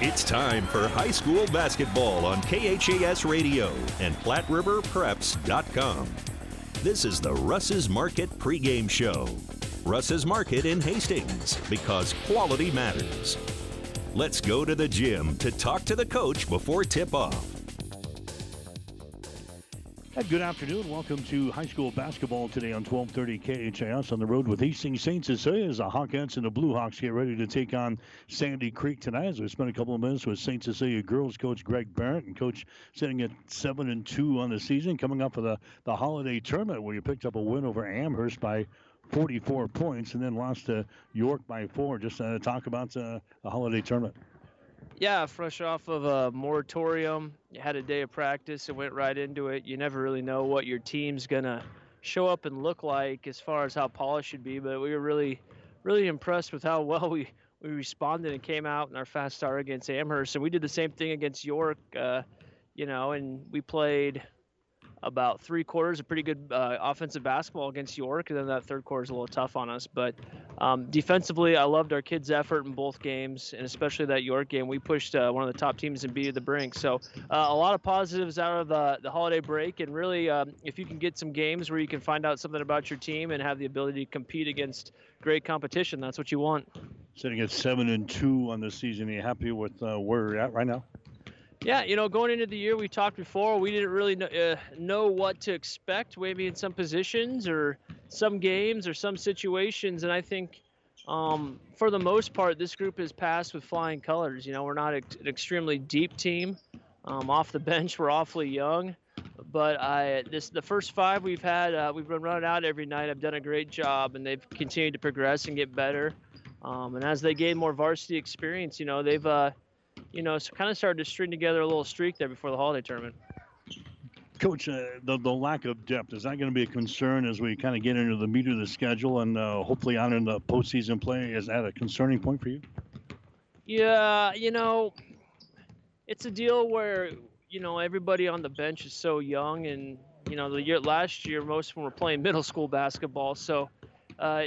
It's time for high school basketball on KHAS Radio and PlatteRiverPreps.com. This is the Russ's Market pregame show. Russ's Market in Hastings because quality matters. Let's go to the gym to talk to the coach before tip off. Good afternoon. Welcome to high school basketball today on 1230 KHAS on the road with Hastings St. Cecilia as the Hawkettes and the Blue Hawks get ready to take on Sandy Creek tonight as we spend a couple of minutes with St. Cecilia girls coach Greg Barrett and coach sitting at 7 and 2 on the season coming up for the, the holiday tournament where you picked up a win over Amherst by 44 points and then lost to York by 4. Just uh, talk about uh, the holiday tournament. Yeah, fresh off of a moratorium, you had a day of practice and went right into it. You never really know what your team's gonna show up and look like as far as how polished should be, but we were really, really impressed with how well we we responded and came out in our fast start against Amherst, and we did the same thing against York. Uh, you know, and we played about three quarters of pretty good uh, offensive basketball against York, and then that third quarter is a little tough on us. But um, defensively, I loved our kids' effort in both games, and especially that York game. We pushed uh, one of the top teams and beat the brink. So uh, a lot of positives out of the, the holiday break, and really, um, if you can get some games where you can find out something about your team and have the ability to compete against great competition, that's what you want. Sitting at seven and two on the season, are you happy with uh, where you're at right now? Yeah, you know, going into the year, we talked before, we didn't really know, uh, know, what to expect, maybe in some positions or some games or some situations. And I think um, for the most part, this group has passed with flying colors. You know, we're not an extremely deep team. Um, off the bench, we're awfully young. But I, this the first five we've had, uh, we've been running out every night. I've done a great job, and they've continued to progress and get better. Um, and as they gain more varsity experience, you know, they've uh, you know, so kind of started to string together a little streak there before the holiday tournament. Coach, uh, the, the lack of depth, is that going to be a concern as we kind of get into the meat of the schedule and uh, hopefully on in the postseason play? Is that a concerning point for you? Yeah, you know, it's a deal where, you know, everybody on the bench is so young and, you know, the year last year, most of them were playing middle school basketball. So, uh,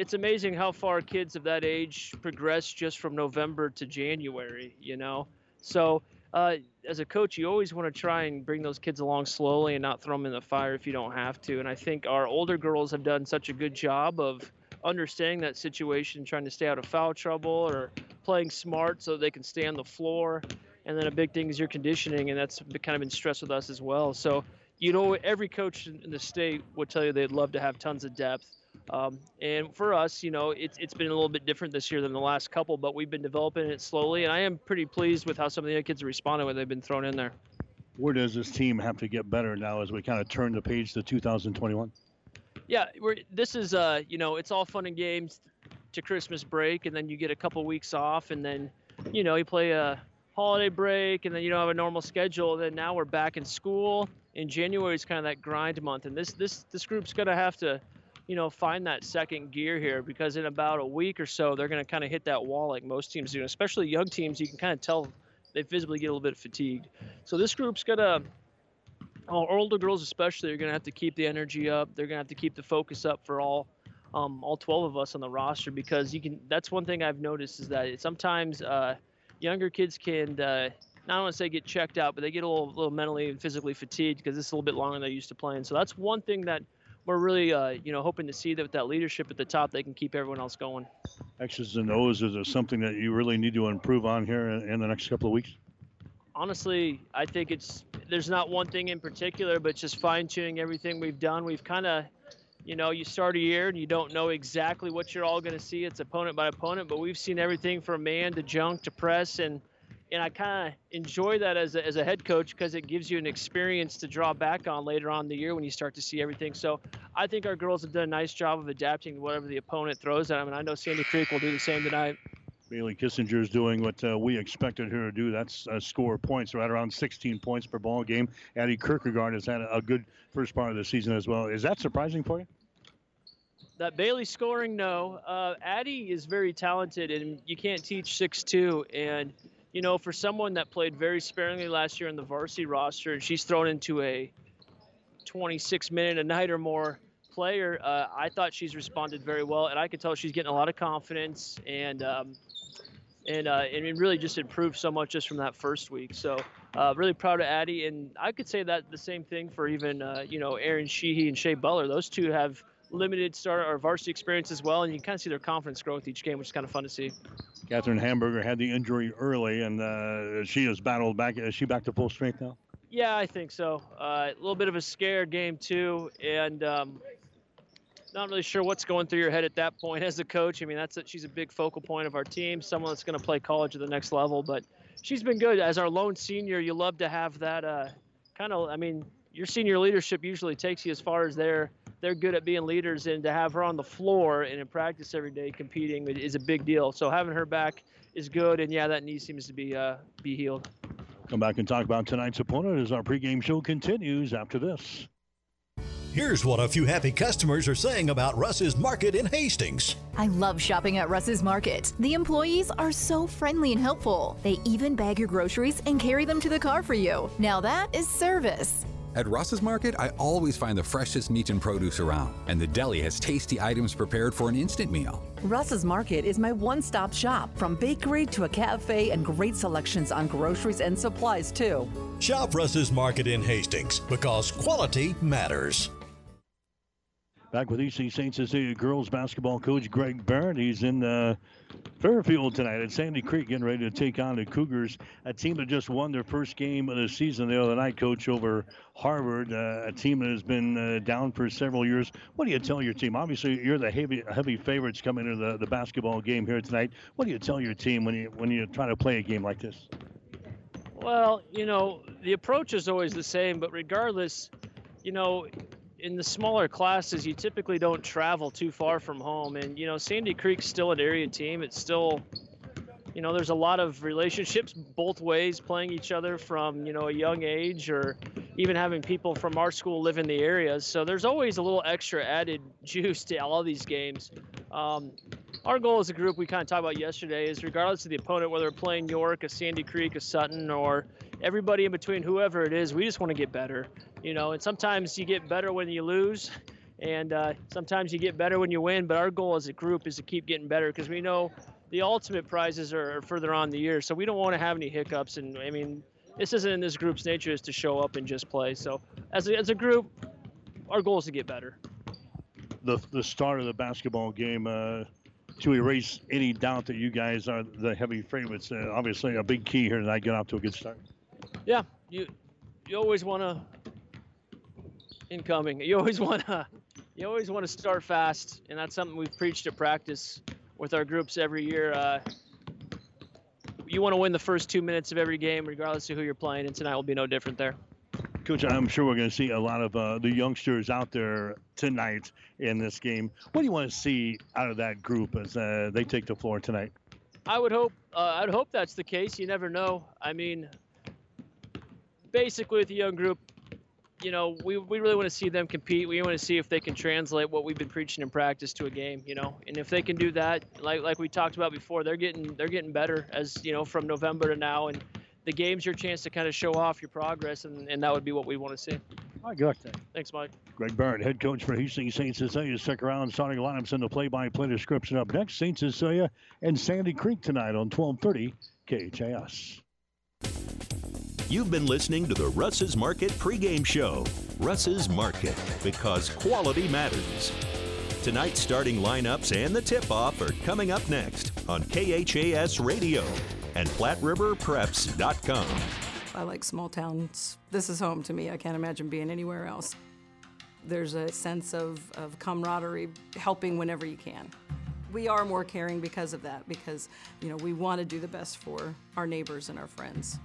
it's amazing how far kids of that age progress just from November to January, you know? So, uh, as a coach, you always want to try and bring those kids along slowly and not throw them in the fire if you don't have to. And I think our older girls have done such a good job of understanding that situation, trying to stay out of foul trouble or playing smart so they can stay on the floor. And then a big thing is your conditioning, and that's kind of been stressed with us as well. So, you know, every coach in the state would tell you they'd love to have tons of depth. Um, and for us, you know, it's, it's been a little bit different this year than the last couple, but we've been developing it slowly. And I am pretty pleased with how some of the other kids are responding when they've been thrown in there. Where does this team have to get better now as we kind of turn the page to 2021? Yeah, we're, this is, uh, you know, it's all fun and games to Christmas break, and then you get a couple weeks off, and then, you know, you play a holiday break, and then you don't have a normal schedule. And then now we're back in school. In January is kind of that grind month, and this this this group's gonna have to you know, find that second gear here because in about a week or so, they're going to kind of hit that wall like most teams do. Especially young teams, you can kind of tell they visibly get a little bit fatigued. So this group's going to, older girls especially, are going to have to keep the energy up. They're going to have to keep the focus up for all. Um, all 12 of us on the roster because you can. That's one thing I've noticed is that sometimes uh, younger kids can uh, not to say get checked out, but they get a little, little mentally and physically fatigued because it's a little bit longer than they're used to playing. So that's one thing that we're really, uh, you know, hoping to see that with that leadership at the top, they can keep everyone else going. X's and O's is there something that you really need to improve on here in, in the next couple of weeks? Honestly, I think it's there's not one thing in particular, but just fine tuning everything we've done. We've kind of, you know, you start a year and you don't know exactly what you're all going to see. It's opponent by opponent, but we've seen everything from man to junk to press and and I kind of enjoy that as a, as a head coach because it gives you an experience to draw back on later on in the year when you start to see everything. So I think our girls have done a nice job of adapting to whatever the opponent throws at them, and I know Sandy Creek will do the same tonight. Bailey Kissinger is doing what uh, we expected her to do. That's uh, score points, right around 16 points per ball game. Addie Kierkegaard has had a, a good first part of the season as well. Is that surprising for you? That Bailey scoring, no. Uh, Addie is very talented, and you can't teach six-two. And you know, for someone that played very sparingly last year in the varsity roster, and she's thrown into a 26 minute a night or more player, uh, I thought she's responded very well, and I could tell she's getting a lot of confidence and um, and uh, and really just improved so much just from that first week. So uh, really proud of Addie, and I could say that the same thing for even uh, you know Erin Sheehy and Shea Butler. Those two have limited start or varsity experience as well, and you can kind of see their confidence grow with each game, which is kind of fun to see. Catherine Hamburger had the injury early, and uh, she has battled back. Is she back to full strength now? Yeah, I think so. Uh, a little bit of a scare game too, and um, not really sure what's going through your head at that point as a coach. I mean, that's a, she's a big focal point of our team, someone that's going to play college at the next level. But she's been good as our lone senior. You love to have that uh, kind of. I mean, your senior leadership usually takes you as far as they're they're good at being leaders, and to have her on the floor and in practice every day competing is a big deal. So having her back is good, and yeah, that knee seems to be uh, be healed. Come back and talk about tonight's opponent as our pregame show continues after this. Here's what a few happy customers are saying about Russ's Market in Hastings. I love shopping at Russ's Market. The employees are so friendly and helpful. They even bag your groceries and carry them to the car for you. Now that is service. At Russ's Market, I always find the freshest meat and produce around, and the deli has tasty items prepared for an instant meal. Russ's Market is my one stop shop, from bakery to a cafe and great selections on groceries and supplies, too. Shop Russ's Market in Hastings because quality matters. Back with EC St. Cecilia girls basketball coach Greg Barrett. He's in uh, Fairfield tonight at Sandy Creek, getting ready to take on the Cougars, a team that just won their first game of the season the other night, coach, over Harvard, uh, a team that has been uh, down for several years. What do you tell your team? Obviously, you're the heavy heavy favorites coming into the, the basketball game here tonight. What do you tell your team when you when you try to play a game like this? Well, you know, the approach is always the same, but regardless, you know, in the smaller classes, you typically don't travel too far from home. And, you know, Sandy Creek's still an area team. It's still, you know, there's a lot of relationships both ways playing each other from, you know, a young age or even having people from our school live in the area. So there's always a little extra added juice to all these games. Um, our goal as a group, we kind of talked about yesterday, is regardless of the opponent, whether we're playing York, a Sandy Creek, a Sutton, or everybody in between, whoever it is, we just want to get better you know, and sometimes you get better when you lose, and uh, sometimes you get better when you win. But our goal as a group is to keep getting better because we know the ultimate prizes are further on the year. So we don't want to have any hiccups. And I mean, this isn't in this group's nature is to show up and just play. So as a, as a group, our goal is to get better. The the start of the basketball game. Uh, to erase any doubt that you guys are the heavy favorites, uh, obviously a big key here tonight. Get off to a good start. Yeah, you you always want to incoming. You always want to you always want to start fast, and that's something we've preached at practice with our groups every year. Uh, you want to win the first two minutes of every game, regardless of who you're playing, and tonight will be no different there. Coach, I'm sure we're going to see a lot of uh, the youngsters out there tonight in this game. What do you want to see out of that group as uh, they take the floor tonight? I would hope. Uh, I'd hope that's the case. You never know. I mean, basically, with the young group, you know, we, we really want to see them compete. We want to see if they can translate what we've been preaching in practice to a game, you know. And if they can do that, like like we talked about before, they're getting they're getting better as you know from November to now, and the game's your chance to kind of show off your progress, and, and that would be what we want to see. All right, good luck. Thanks, Mike. Greg Barrett, head coach for Hastings St. Cecilia. Stick around. Starting lineups in the play-by-play description up next. St. Cecilia and Sandy Creek tonight on 1230 KHAS. You've been listening to the Russ's Market pregame show. Russ's Market, because quality matters. Tonight's starting lineups and the tip off are coming up next on KHAS Radio and PlatteRiverPreps.com. I like small towns. This is home to me. I can't imagine being anywhere else. There's a sense of, of camaraderie, helping whenever you can. We are more caring because of that, because you know we want to do the best for our neighbors and our friends.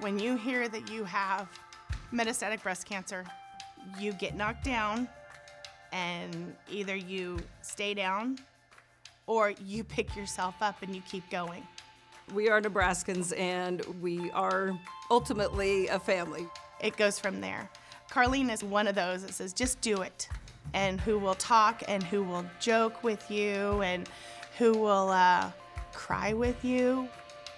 When you hear that you have metastatic breast cancer, you get knocked down and either you stay down or you pick yourself up and you keep going. We are Nebraskans and we are ultimately a family. It goes from there. Carlene is one of those that says, just do it, and who will talk and who will joke with you and who will uh, cry with you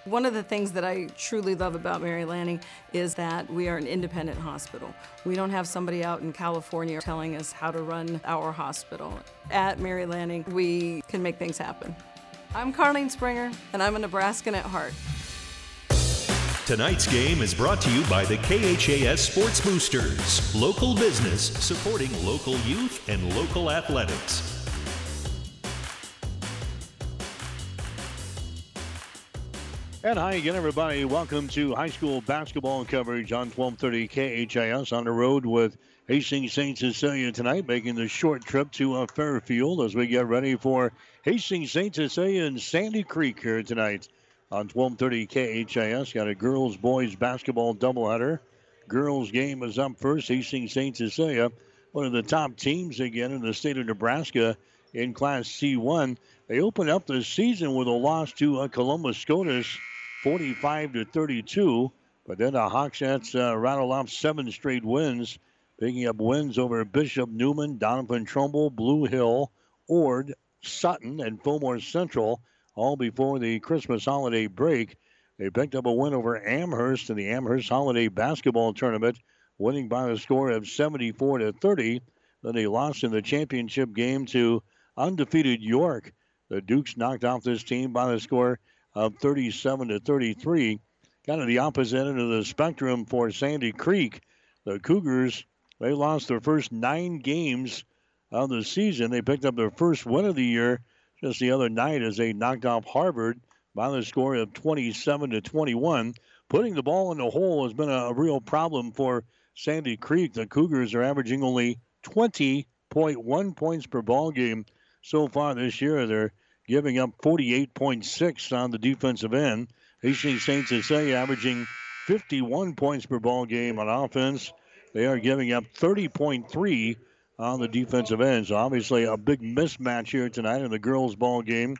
one of the things that I truly love about Mary Lanning is that we are an independent hospital. We don't have somebody out in California telling us how to run our hospital. At Mary Lanning, we can make things happen. I'm Carlene Springer, and I'm a Nebraskan at heart. Tonight's game is brought to you by the KHAS Sports Boosters, local business supporting local youth and local athletics. And hi again, everybody. Welcome to high school basketball coverage on 1230 KHAS on the road with Hastings St. Cecilia tonight, making the short trip to uh, Fairfield as we get ready for Hastings St. Cecilia and Sandy Creek here tonight on 1230 KHAS. Got a girls boys basketball doubleheader. Girls game is up first. Hastings St. Cecilia, one of the top teams again in the state of Nebraska in Class C1. They opened up the season with a loss to uh, Columbus SCOTUS, 45 to 32. But then the Hawkettes uh, rattle off seven straight wins, picking up wins over Bishop Neumann, Doniphan Trumbull, Blue Hill, Ord, Sutton, and Fillmore Central all before the Christmas holiday break. They picked up a win over Amherst in the Amherst Holiday Basketball Tournament, winning by a score of 74 to 30. Then they lost in the championship game to undefeated York. The Dukes knocked off this team by the score of 37 to 33. Kind of the opposite end of the spectrum for Sandy Creek. The Cougars, they lost their first nine games of the season. They picked up their first win of the year just the other night as they knocked off Harvard by the score of 27 to 21. Putting the ball in the hole has been a, real problem for Sandy Creek. The Cougars are averaging only 20.1 points per ball game so far this year. They're giving up 48.6 on the defensive end. Hastings St. Cecilia averaging 51 points per ball game on offense. They are giving up 30.3 on the defensive end. So obviously a big mismatch here tonight in the girls' ball game.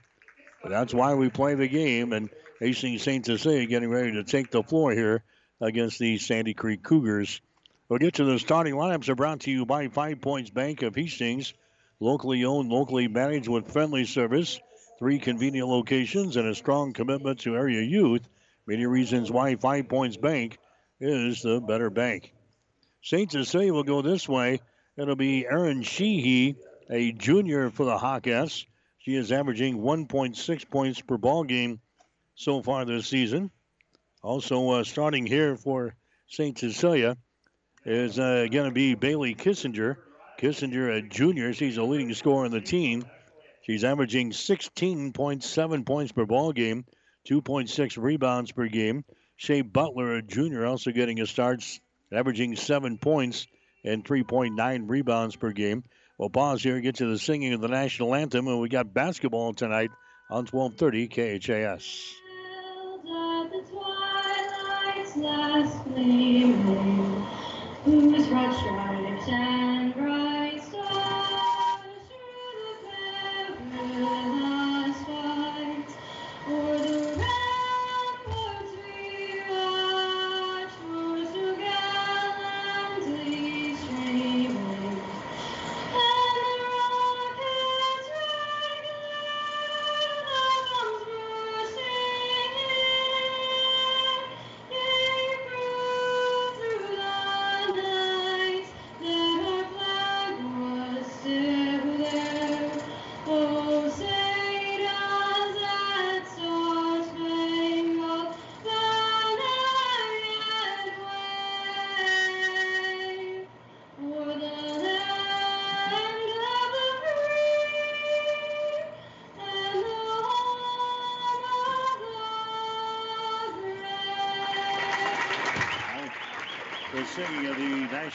But that's why we play the game. And Hastings St. Cecilia getting ready to take the floor here against the Sandy Creek Cougars. We'll get to the starting lineups. Are brought to you by Five Points Bank of Hastings, locally owned, locally managed with friendly service, three convenient locations, and a strong commitment to area youth. Many reasons why Five Points Bank is the better bank. St. Cecilia will go this way. It'll be Erin Sheehy, a junior for the Hawkettes. She is averaging 1.6 points per ball game so far this season. Also uh, starting here for St. Cecilia is uh, going to be Bailey Kissinger. Kissinger, a junior, she's a leading scorer on the team. She's averaging 16.7 points per ball game, 2.6 rebounds per game. Shea Butler, a junior, also getting a start, averaging seven points and 3.9 rebounds per game. We'll pause here and get to the singing of the national anthem, and we got basketball tonight on 1230 KHAS. Whose stripes and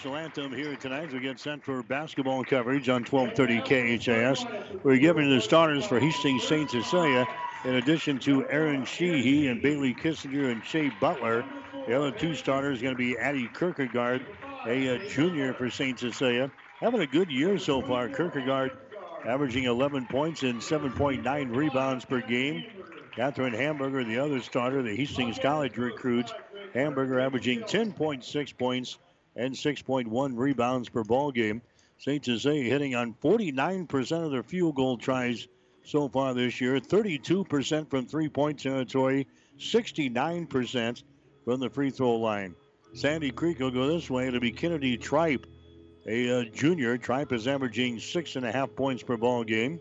national anthem here tonight as we get set for basketball coverage on 1230 KHAS. We're giving the starters for Hastings St. Cecilia. In addition to Erin Sheehy and Bailey Kissinger and Shea Butler, the other two starters going to be Addie Kierkegaard, a, a junior for St. Cecilia. Having a good year so far. Kierkegaard averaging 11 points and 7.9 rebounds per game. Catherine Hamburger, the other starter, the Hastings College recruits. Hamburger averaging 10.6 points and 6.1 rebounds per ball game. St. Cecilia hitting on 49% of their field goal tries so far this year, 32% from three point territory, 69% from the free throw line. Sandy Creek will go this way. It'll be Kennedy Tripe, a uh, junior. Tripe is averaging six and a half points per ball game.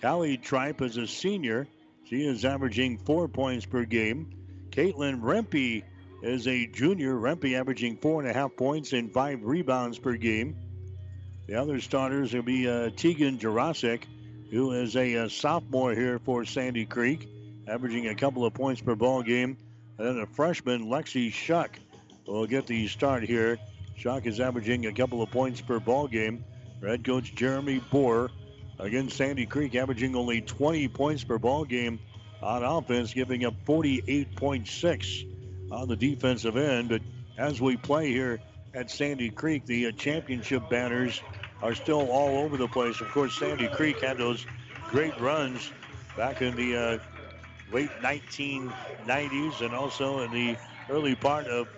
Callie Tripe is a senior. She is averaging four points per game. Caitlin Rempe is a junior. Rempe averaging four and a half points and five rebounds per game. The other starters will be uh, Tegan Jurasic, who is a, a, sophomore here for Sandy Creek, averaging a couple of points per ball game. And then a freshman, Lexi Shuck, will get the start here. Shuck is averaging a couple of points per ball game. Red coach Jeremy Bohr against Sandy Creek, averaging only 20 points per ball game on offense, giving up 48.6 on the defensive end. But as we play here at Sandy Creek, the uh, championship banners are still all over the place. Of course, Sandy Creek had those great runs back in the uh, late 1990s and also in the early part of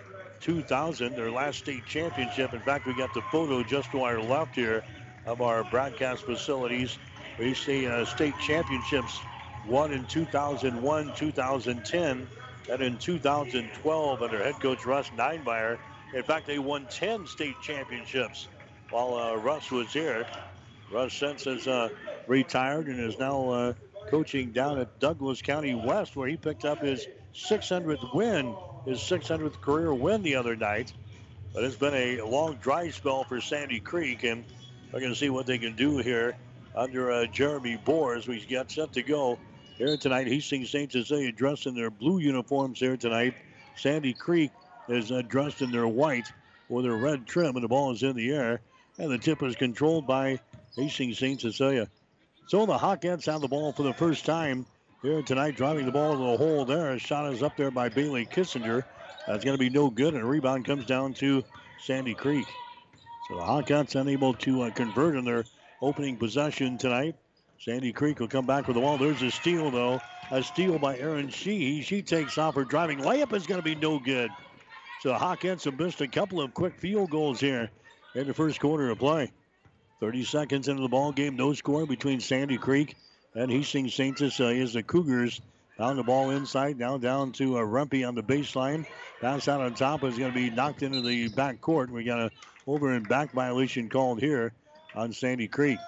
2000, their last state championship. In fact, we got the photo just to our left here of our broadcast facilities. We see uh, state championships won in 2001, 2010, and in 2012 under head coach Russ Ninemeyer. In fact, they won 10 state championships while uh, Russ was here. Russ since has uh, retired and is now uh, coaching down at Douglas County West, where he picked up his 600th win, his 600th career win the other night. But it's been a long dry spell for Sandy Creek, and we're going to see what they can do here under uh, Jeremy Bohr as we get set to go here tonight. Hastings St. Cecilia dressed in their blue uniforms here tonight. Sandy Creek is uh, dressed in their white with a red trim, and the ball is in the air. And the tip is controlled by Hastings St. Cecilia. So the Hawkettes have the ball for the first time here tonight, driving the ball to the hole there. A shot is up there by Bailey Kissinger. That's going to be no good, and a rebound comes down to Sandy Creek. So the Hawkettes unable to uh, convert in their opening possession tonight. Sandy Creek will come back with the ball. There's a steal, though. A steal by Erin Sheehy. She takes off her driving. Layup is going to be no good. So Hawkettes have missed a couple of quick field goals here in the first quarter of play. 30 seconds into the ball game, no score between Sandy Creek and Hastings St. Cecilia as the Cougars found the ball inside, now down to a uh, Rempe on the baseline. Pass out on top is going to be knocked into the back court. We got a over and back violation called here on Sandy Creek.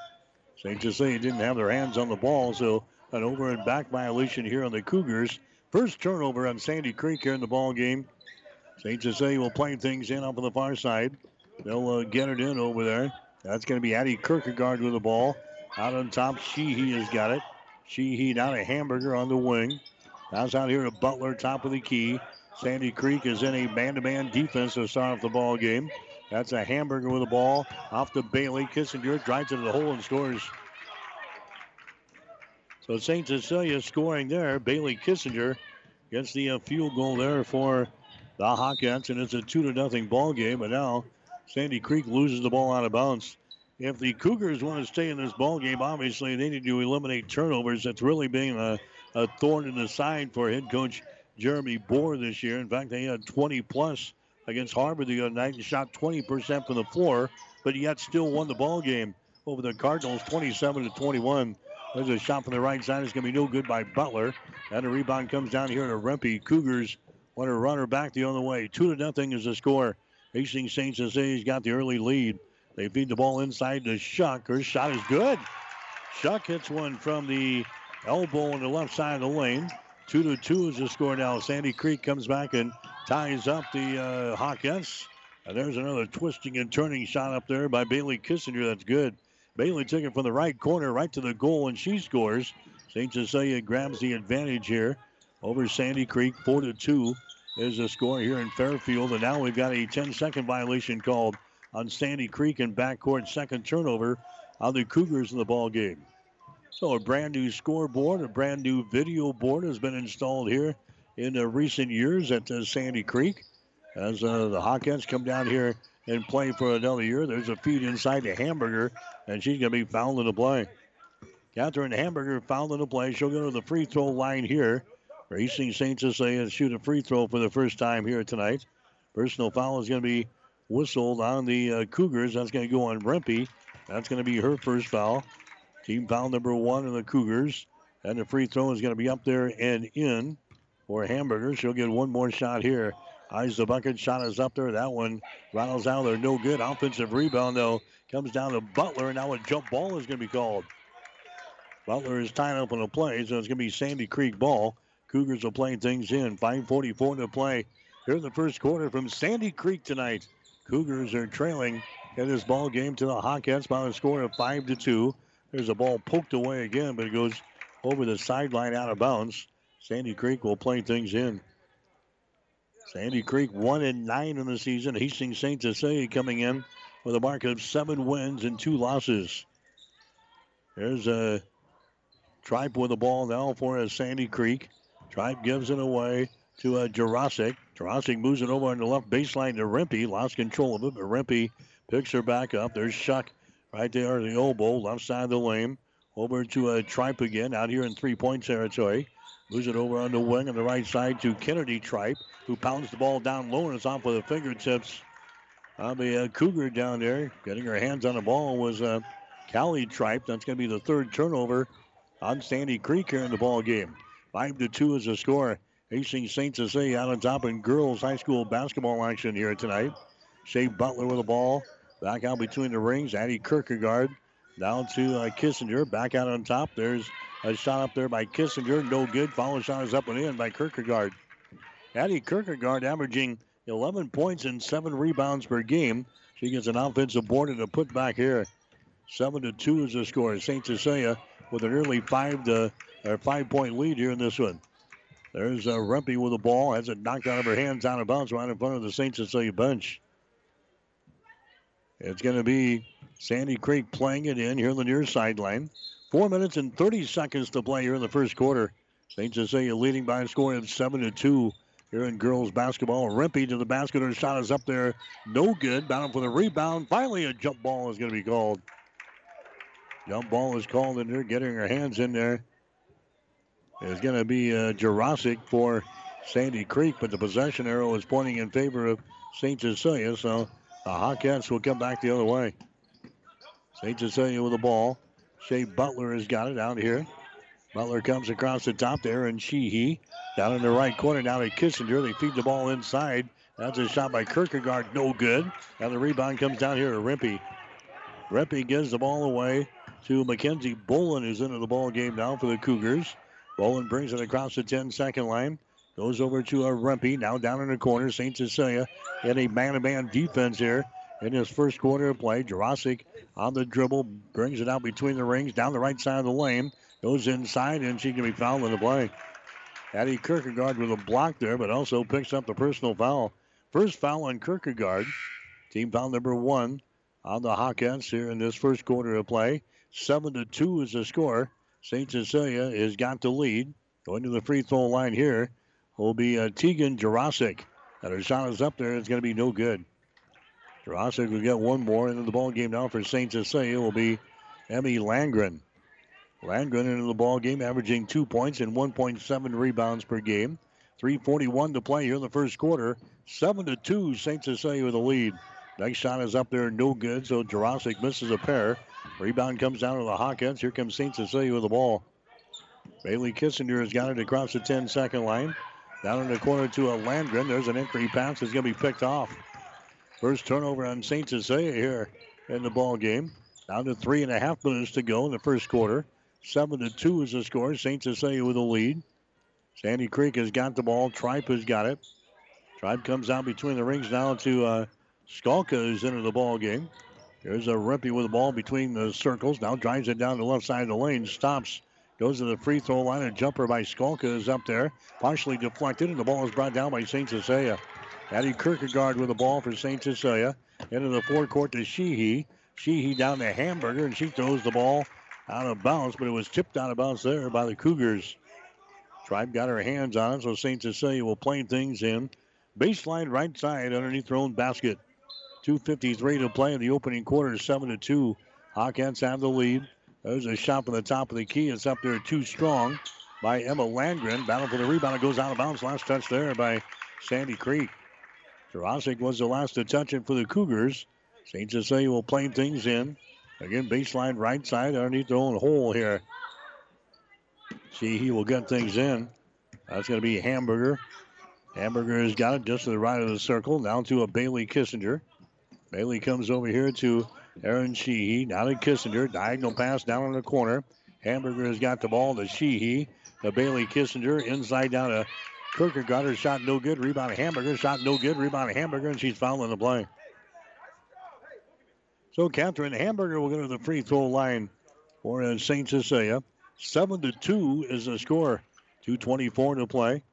St. Cecilia didn't have their hands on the ball, so an over and back violation here on the Cougars. First turnover on Sandy Creek here in the ball game. St. Cecilia will play things in up on the far side. They'll uh, get it in over there. That's going to be Addie Kierkegaard with the ball. Out on top, Sheehy has got it. Sheehy down a hamburger on the wing. Pass out here to Butler, top of the key. Sandy Creek is in a man-to-man defense to start off the ball game. That's a hamburger with the ball off to Bailey. Kissinger drives into the hole and scores. So St. Cecilia scoring there. Bailey Kissinger gets the uh, field goal there for the Hawkettes, and it's a two to nothing ball game. But now Sandy Creek loses the ball out of bounds. If the Cougars want to stay in this ball game, obviously they need to eliminate turnovers. That's really been a, a thorn in the side for head coach Jeremy Bohr this year. In fact, they had 20 plus against Harvard the other night and shot 20% from the floor, but yet still won the ball game over the Cardinals 27 to 21. There's a shot from the right side. It's going to be no good by Butler. And a rebound comes down here to Rempe. Cougars want to run her back the other way. Two to nothing is the score. Hastings St. Cecilia's got the early lead. They feed the ball inside to Shuck. Her shot is good. Shuck hits one from the elbow on the left side of the lane. Two to two is the score now. Sandy Creek comes back and ties up the uh, Hawkins. And there's another twisting and turning shot up there by Bailey Kissinger. That's good. Bailey took it from the right corner right to the goal, and she scores. St. Cecilia grabs the advantage here over Sandy Creek. Four to two is the score here in Fairfield. And now we've got a 10 second violation called on Sandy Creek in backcourt. Second turnover on the Cougars in the ball game. So a brand new scoreboard, a brand new video board has been installed here in uh, recent years at Sandy Creek. As uh, the Hawkins come down here and play for another year, there's a feed inside the Hamburger, and she's going to be fouled in the play. Catherine Hamburger fouled in the play. She'll go to the free throw line here. Racing St. Cecilia shoot a free throw for the first time here tonight. Personal foul is going to be whistled on the uh, Cougars. That's going to go on Rempe. That's going to be her first foul. Team foul number one in the Cougars. And the free throw is going to be up there and in for Hamburger. She'll get one more shot here. Eyes the bucket. Shot is up there. That one rattles out there. No good. Offensive rebound, though, comes down to Butler. And Now a jump ball is going to be called. Butler is tied up on the play, so it's going to be Sandy Creek ball. Cougars are playing things in. 5.44 to play here in the first quarter from Sandy Creek tonight. Cougars are trailing in this ball game to the Hawkettes by a score of 5 to 2. There's a ball poked away again, but it goes over the sideline out of bounds. Sandy Creek will play things in. Sandy Creek one and nine in the season. Hastings St. Cecilia coming in with a mark of seven wins and two losses. There's a Tripe with the ball now for Sandy Creek. Tripe gives it away to a Jurasic. Jurasic moves it over on the left baseline to Rempe. Lost control of it, but Rempe picks her back up. There's Shuck right there at the elbow, left side of the lane. Over to a Tripe again out here in three point territory. Moves it over on the wing on the right side to Kennedy Tripe, who pounds the ball down low and it's off with the fingertips of the uh, Cougar down there. Getting her hands on the ball was uh, Callie Tripe. That's going to be the third turnover on Sandy Creek here in the ball game. Five to two is the score. Hastings St. Cecilia out on top in girls high school basketball action here tonight. Shea Butler with the ball. Back out between the rings. Addie Kierkegaard down to uh, Kissinger. Back out on top. There's a shot up there by Kissinger. No good. Follow shot is up and in by Kierkegaard. Addie Kierkegaard averaging 11 points and seven rebounds per game. She gets an offensive board and a putback here. Seven to two is the score. St. Cecilia with an early five to or five point lead here in this one. There's uh, Rempe with the ball. Has it knocked out of her hands out of bounds right in front of the St. Cecilia bench. It's going to be Sandy Creek playing it in here on the near sideline. Four minutes and 30 seconds to play here in the first quarter. St. Cecilia leading by a score of 7 to 2 here in girls basketball. Rempe to the basket. Her shot is up there. No good. Battle for the rebound. Finally, a jump ball is going to be called. Jump ball is called in there. Getting her hands in there. It's going to be uh, Jurasic for Sandy Creek, but the possession arrow is pointing in favor of St. Cecilia, so the Hawkettes will come back the other way. St. Cecilia with the ball. Shea Butler has got it out here. Butler comes across the top there, and Sheehy down in the right corner. Now to Kissinger. They feed the ball inside. That's a shot by Kierkegaard. No good. And the rebound comes down here to Rempe. Rempe gives the ball away to Mackenzie Bolin, who's into the ball game now for the Cougars. Bolin brings it across the 10 second line. Goes over to a Rempe. Now down in the corner. St. Cecilia in a man to man defense here in his first quarter of play. Jurasic on the dribble. Brings it out between the rings. Down the right side of the lane. Goes inside and she can be fouled in the play. Addie Kierkegaard with a block there, but also picks up the personal foul. First foul on Kierkegaard. Team foul number one on the Hawkettes here in this first quarter of play. Seven to two is the score. St. Cecilia has got the lead. Going to the free throw line here will be uh, Tegan Jurasic. And her shot is up there. It's going to be no good. Jurasic will get one more. And the ball game now for St. Cecilia It will be Emmy Landgren. Landgren into the ball game, averaging two points and 1.7 rebounds per game. 3:41 to play here in the first quarter. Seven to two, St. Cecilia with the lead. Next shot is up there, no good. So Jurasic misses a pair. Rebound comes down to the Hawkins. Here comes St. Cecilia with the ball. Bailey Kissinger has got it across the 10 second line. Down in the corner to a Landgren. There's an entry pass. It's going to be picked off. First turnover on St. Cecilia here in the ball game. Down to three and a half minutes to go in the first quarter. Seven to two is the score. St. Cecilia with a lead. Sandy Creek has got the ball. Tripe has got it. Tripe comes out between the rings now to uh, Skalka, who's into the ball game. There's a Rempe with the ball between the circles. Now drives it down the left side of the lane. Stops. Goes to the free throw line. A jumper by Skalka is up there. Partially deflected, and the ball is brought down by St. Cecilia. Addie Kierkegaard with the ball for St. Cecilia. Into the forecourt to Sheehy. Sheehy down to Hamburger, and she throws the ball out of bounds, but it was tipped out of bounds there by the Cougars. Tripe got her hands on it, so St. Cecilia will play things in. Baseline right side underneath their own basket. 2.53 to play in the opening quarter, 7 to 2. Hawkins have the lead. There's a shot from the top of the key. It's up there too strong by Emma Landgren. Battle for the rebound. It goes out of bounds. Last touch there by Sandy Creek. Jurasic was the last to touch it for the Cougars. St. Cecilia will play things in. Again, baseline right side underneath their own hole here. See, he will get things in. That's going to be Hamburger. Hamburger has got it just to the right of the circle. Down to a Bailey Kissinger. Bailey comes over here to Erin Sheehy. Now to Kissinger. Diagonal pass down in the corner. Hamburger has got the ball to Sheehy. To Bailey Kissinger. Inside down to Kierkegaard. Her shot no good. Rebound Hamburger. Shot no good. Rebound Hamburger. And she's fouling the play. So Catherine Hamburger will go to the free throw line for uh, St. Cecilia. 7 to 2 is the score. 2.24 to play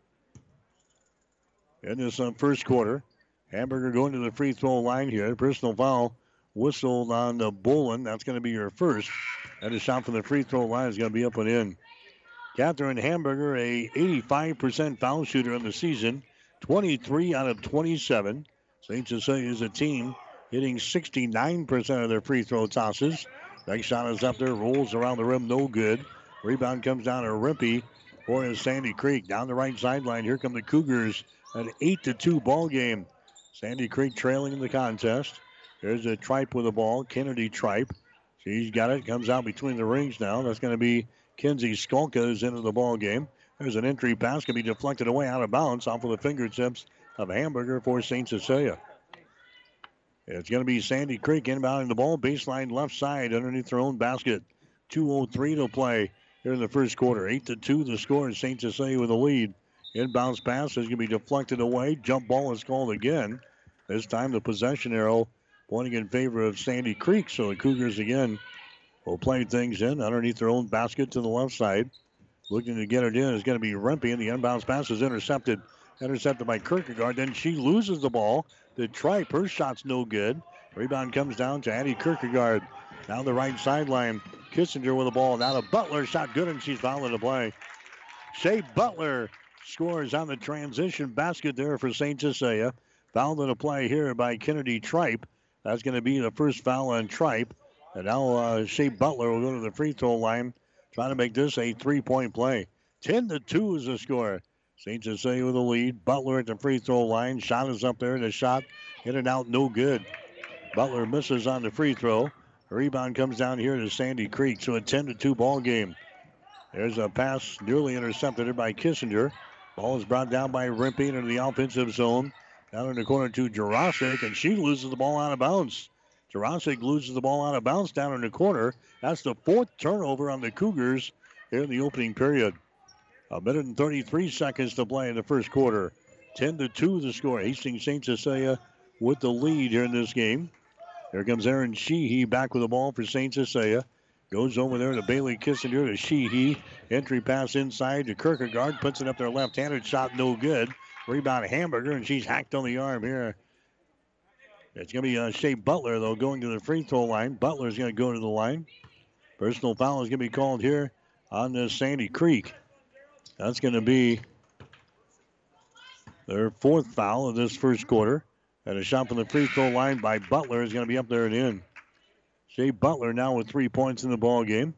in this uh, first quarter. Hamburger going to the free throw line here. Personal foul whistled on the Bolin. That's going to be your first. And a shot from the free throw line is going to be up and in. Catherine Hamburger, a 85% foul shooter in the season, 23 out of 27. St. Cecilia is a team hitting 69% of their free throw tosses. Next shot is up there, rolls around the rim, no good. Rebound comes down to Rempe for Sandy Creek. Down the right sideline, here come the Cougars. An 8 to 2 ball game. Sandy Creek trailing in the contest. There's a Tripe with the ball. Kennedy Tripe. She's got it. Comes out between the rings now. That's going to be Kenzie Skalka is into the ball game. There's an entry pass. Can be deflected away out of bounds off of the fingertips of Hamburger for St. Cecilia. It's going to be Sandy Creek inbounding the ball. Baseline left side underneath their own basket. 2.03 to play here in the first quarter. 8 to 2 the score. Is St. Cecilia with a lead. Inbounds pass is going to be deflected away. Jump ball is called again. This time the possession arrow pointing in favor of Sandy Creek. So the Cougars again will play things in underneath their own basket to the left side. Looking to get it in is going to be Rempe, and the inbounds pass is intercepted. Intercepted by Kierkegaard. Then she loses the ball. The Tripe, her shot's no good. Rebound comes down to Addie Kierkegaard. Down the right sideline. Kissinger with the ball. Now to Butler. Shot good, and she's fouling the play. Shea Butler scores on the transition basket there for St. Cecilia. Fouled in the play here by Kennedy Tripe. That's going to be the first foul on Tripe. And now uh, Shea Butler will go to the free throw line, trying to make this a three-point play. 10 to 2 is the score. St. Cecilia with the lead. Butler at the free throw line. Shot is up there. In the shot in and out, no good. Butler misses on the free throw. Rebound comes down here to Sandy Creek. So a 10 to 2 ball game. There's a pass nearly intercepted by Kissinger. Ball is brought down by Rempe into the offensive zone. Down in the corner to Jurasic, and she loses the ball out of bounds. Jurasic loses the ball out of bounds down in the corner. That's the fourth turnover on the Cougars here in the opening period. A minute and 33 seconds to play in the first quarter. 10 to 2 the score. Hastings St. Cecilia with the lead here in this game. Here comes Erin Sheehy back with the ball for St. Cecilia. Goes over there to Bailey Kissinger to Sheehy. Entry pass inside to Kierkegaard. Puts it up there left handed. Shot no good. Rebound Hamburger, and she's hacked on the arm here. It's going to be uh, Shea Butler, though, going to the free throw line. Butler's going to go to the line. Personal foul is going to be called here on this Sandy Creek. That's going to be their fourth foul of this first quarter. And a shot from the free throw line by Butler is going to be up there and in. Shea Butler now with three points in the ball game.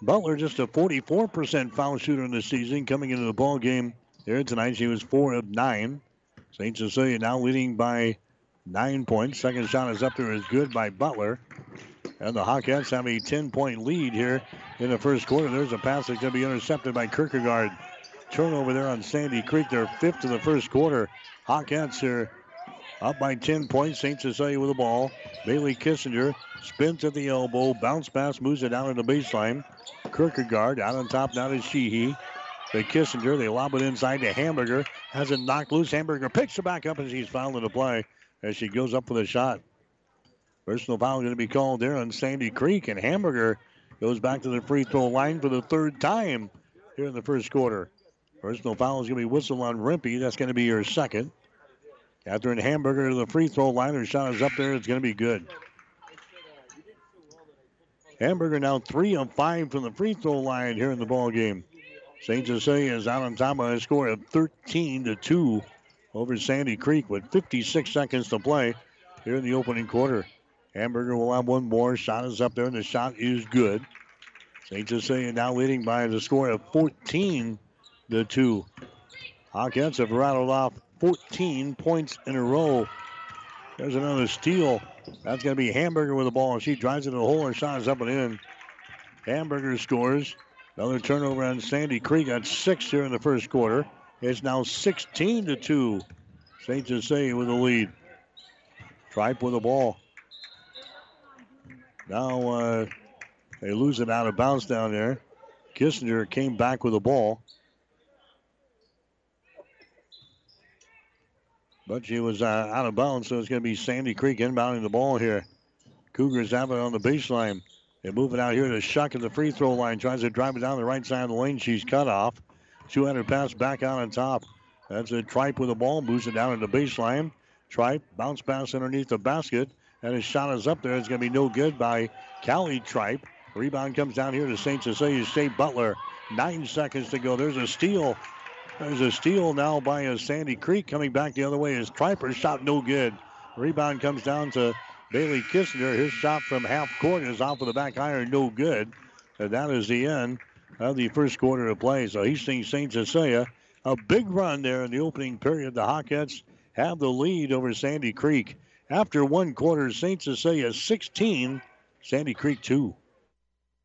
Butler just a 44% foul shooter in the season coming into the ball game here tonight. She was four of nine. St. Cecilia now leading by nine points. Second shot is up there is good by Butler. And the Hawkettes have a 10 point lead here in the first quarter. There's a pass that's going to be intercepted by Kierkegaard. Turnover there on Sandy Creek. They're fifth of the first quarter. Hawkettes are up by 10 points. St. Cecilia with the ball. Bailey Kissinger spins at the elbow. Bounce pass moves it down to the baseline. Kierkegaard out on top now to Sheehy. They Kissinger, they lob it inside to Hamburger. Has it knocked loose. Hamburger picks it back up as he's fouled the play as she goes up for the shot. Personal foul is going to be called there on Sandy Creek, and Hamburger goes back to the free throw line for the third time here in the first quarter. Personal foul is going to be whistled on Rempe. That's going to be her second. Catherine Hamburger to the free throw line. Her shot is up there. It's going to be good. Hamburger now three of five from the free throw line here in the ball game. St. Cecilia is out on top by a score of 13 to 2 over Sandy Creek with 56 seconds to play here in the opening quarter. Hamburger will have one more. Shot is up there, and the shot is good. St. Cecilia now leading by the score of 14 to 2. Hawkettes have rattled off 14 points in a row. There's another steal. That's going to be Hamburger with the ball. And she drives it to the hole. Her shot is up and in. Hamburger scores. Another turnover on Sandy Creek at six here in the first quarter. It's now 16 to 2. St. Cecilia with the lead. Tripe with the ball. Now uh, They lose it out of bounds down there. Kissinger came back with the ball. But she was uh, out of bounds, so it's going to be Sandy Creek inbounding the ball here. Cougars have it on the baseline. They move it out here to Shuck at the free throw line. Tries to drive it down the right side of the lane. She's cut off. 200 pass back out on top. That's a Tripe with the ball. Moves it down to the baseline. Tripe bounce pass underneath the basket. And his shot is up there. It's going to be no good by Callie Tripe. Rebound comes down here to St. Cecilia State Butler. Nine seconds to go. There's a steal. There's a steal now by a Sandy Creek coming back the other way. Is Triper shot no good. Rebound comes down to Bailey Kissinger. His shot from half court is off of the back iron, no good. And that is the end of the first quarter of play. So Hastings St. Cecilia, a big run there in the opening period. The Hawkettes have the lead over Sandy Creek. After one quarter, St. Cecilia 16, Sandy Creek 2.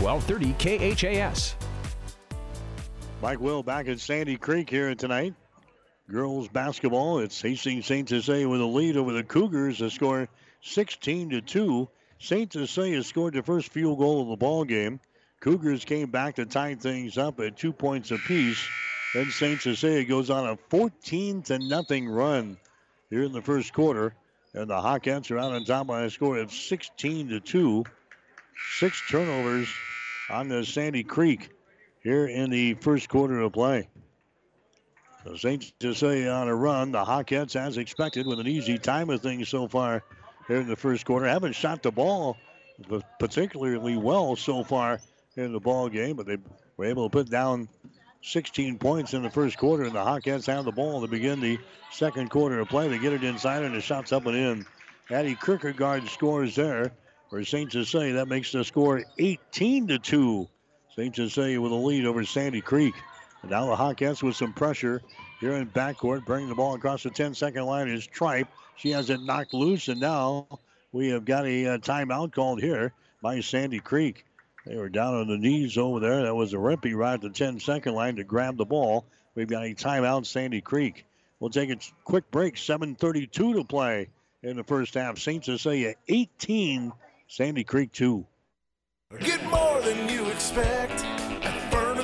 1230 KHAS. Mike Will back at Sandy Creek here tonight. Girls basketball. It's Hastings St. Cecilia with a lead over the Cougars. The score 16 to 2. St. Jose has scored the first field goal of the ball game. Cougars came back to tie things up at two points apiece. Then St. Cecilia goes on a 14 to nothing run here in the first quarter. And the Hawkettes are out on top by a score of 16 to 2. Six turnovers on the Sandy Creek here in the first quarter of play. So to say on a run. The Hawkettes, as expected, with an easy time of things so far here in the first quarter. Haven't shot the ball particularly well so far in the ball game, but they were able to put down 16 points in the first quarter, and the Hawkettes have the ball to begin the second quarter of play. They get it inside, and the shot's up and in. Addie Kierkegaard scores there for St. Cecilia. That makes the score 18 to 2. St. Cecilia with a lead over Sandy Creek. And now the Hawkettes with some pressure here in backcourt, bringing the ball across the 10 second line is Tripe. She has it knocked loose, and now we have got a uh, timeout called here by Sandy Creek. They were down on the knees over there. That was a Rempe right at the 10 second line to grab the ball. We've got a timeout, Sandy Creek. We'll take a quick break. 7.32 to play in the first half. St. Cecilia 18, Sandy Creek 2. Get more than you expect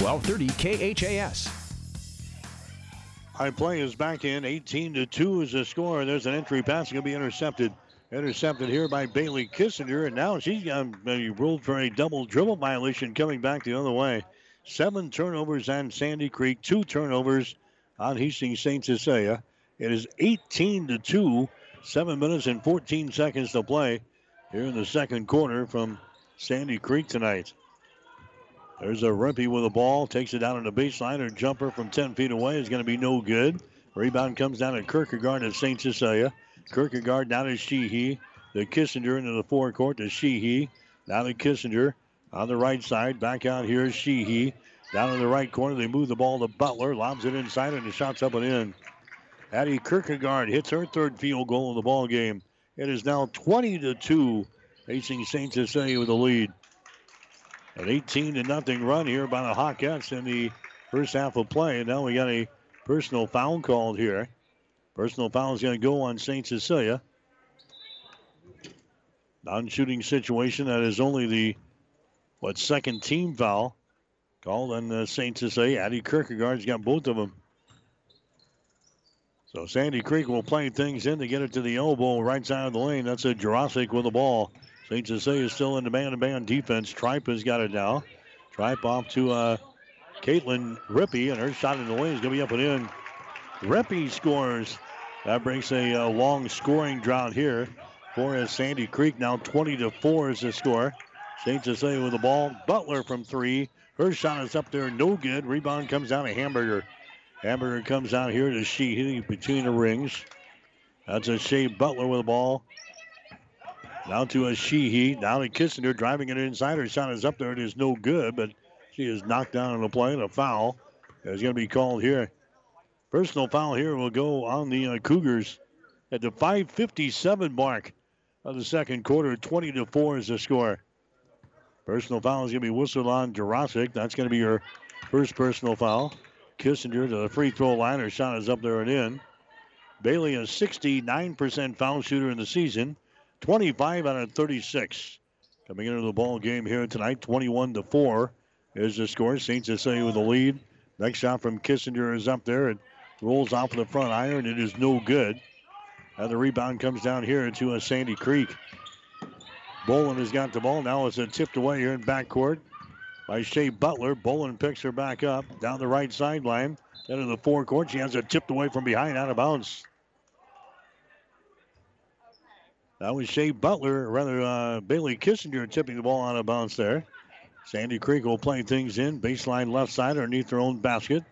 1230 KHAS. High play is back in. 18 to 2 is the score. There's an entry pass going to be intercepted. Intercepted here by Bailey Kissinger, and now she's um, ruled for a double dribble violation coming back the other way. Seven turnovers on Sandy Creek, two turnovers on Hastings St. Cecilia. It is 18 to 2, seven minutes and 14 seconds to play here in the second quarter from Sandy Creek tonight. There's a Rempe with the ball, takes it down on the baseline. Her jumper from 10 feet away is going to be no good. Rebound comes down to Kierkegaard at St. Cecilia. Kierkegaard down to Sheehy. The Kissinger into the forecourt to Sheehy. Down to Kissinger on the right side. Back out here is Sheehy. Down in the right corner, they move the ball to Butler. Lobs it inside, and the shot's up and in. Addie Kierkegaard hits her third field goal in the ball game. It is now 20 to 2. Hastings St. Cecilia with the lead. An 18 to nothing run here by the Hawkettes in the first half of play. And now we got a personal foul called here. Personal foul is going to go on St. Cecilia. Non-shooting situation. That is only the what second team foul called on uh, St. Cecilia. Addie Kierkegaard's got both of them. So Sandy Creek will play things in to get it to the elbow right side of the lane. That's a Jurasic with the ball. St. Cecilia is still in the man-to-man defense. Tripe has got it now. Tripe off to uh, Caitlin Rempe, and her shot in the lane is going to be up and in. Rempe scores. That brings a uh, long scoring drought here for Sandy Creek. Now 20 to 4 is the score. St. Cecilia with the ball. Butler from three. Her shot is up there, no good. Rebound comes down to Hamburger. Hamburger comes out here to Sheehy between the rings. That's a Shea Butler with the ball. Now to a Sheehy. Now to Kissinger driving it inside. Her shot is up there. It is no good, but she is knocked down on the play and a foul is going to be called here. Personal foul here will go on the uh, Cougars at the 5:57 mark of the second quarter. 20 to four is the score. Personal foul is going to be whistled on Jurasic. That's going to be your first personal foul. Kissinger to the free throw line. Her shot is up there and in. Bailey, a 69% foul shooter in the season, 25 out of 36. Coming into the ball game here tonight, 21 to 4 is the score. St. Cecilia with the lead. Next shot from Kissinger is up there. It rolls off of the front iron. It is no good. And the rebound comes down here to a Sandy Creek. Bolin has got the ball. Now it's a tipped away here in backcourt by Shea Butler. Bolin picks her back up down the right sideline. Into the forecourt. She has it tipped away from behind out of bounds. That was Shea Butler, rather uh, Bailey Kissinger tipping the ball out of bounds there. Sandy Creek will play things in. Baseline left side underneath their own basket.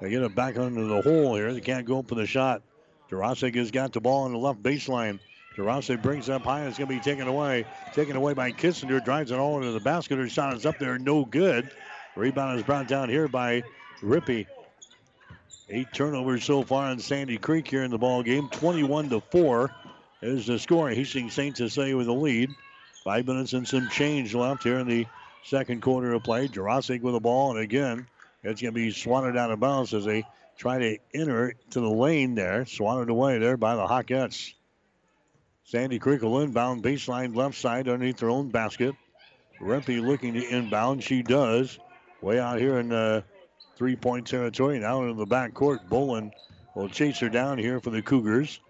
They get it back under the hole here. They can't go up for the shot. Jurasic has got the ball on the left baseline. Jurasic brings it up high. It's going to be taken away. Taken away by Kissinger. Drives it all into the basket. Her shot is up there. No good. Rebound is brought down here by Rempe. Eight turnovers so far in Sandy Creek here in the ball game. 21 to 4 is the score. Hastings St. Cecilia with the lead. Five minutes and some change left here in the second quarter of play. Jurasic with the ball, and again, it's going to be swatted out of bounds as they try to enter to the lane there. Swatted away there by the Hawkettes. Sandy Creek will inbound baseline left side underneath their own basket. Rempe looking to inbound. She does. Way out here in uh, the three point territory. Now in the back court. Bolin will chase her down here for the Cougars.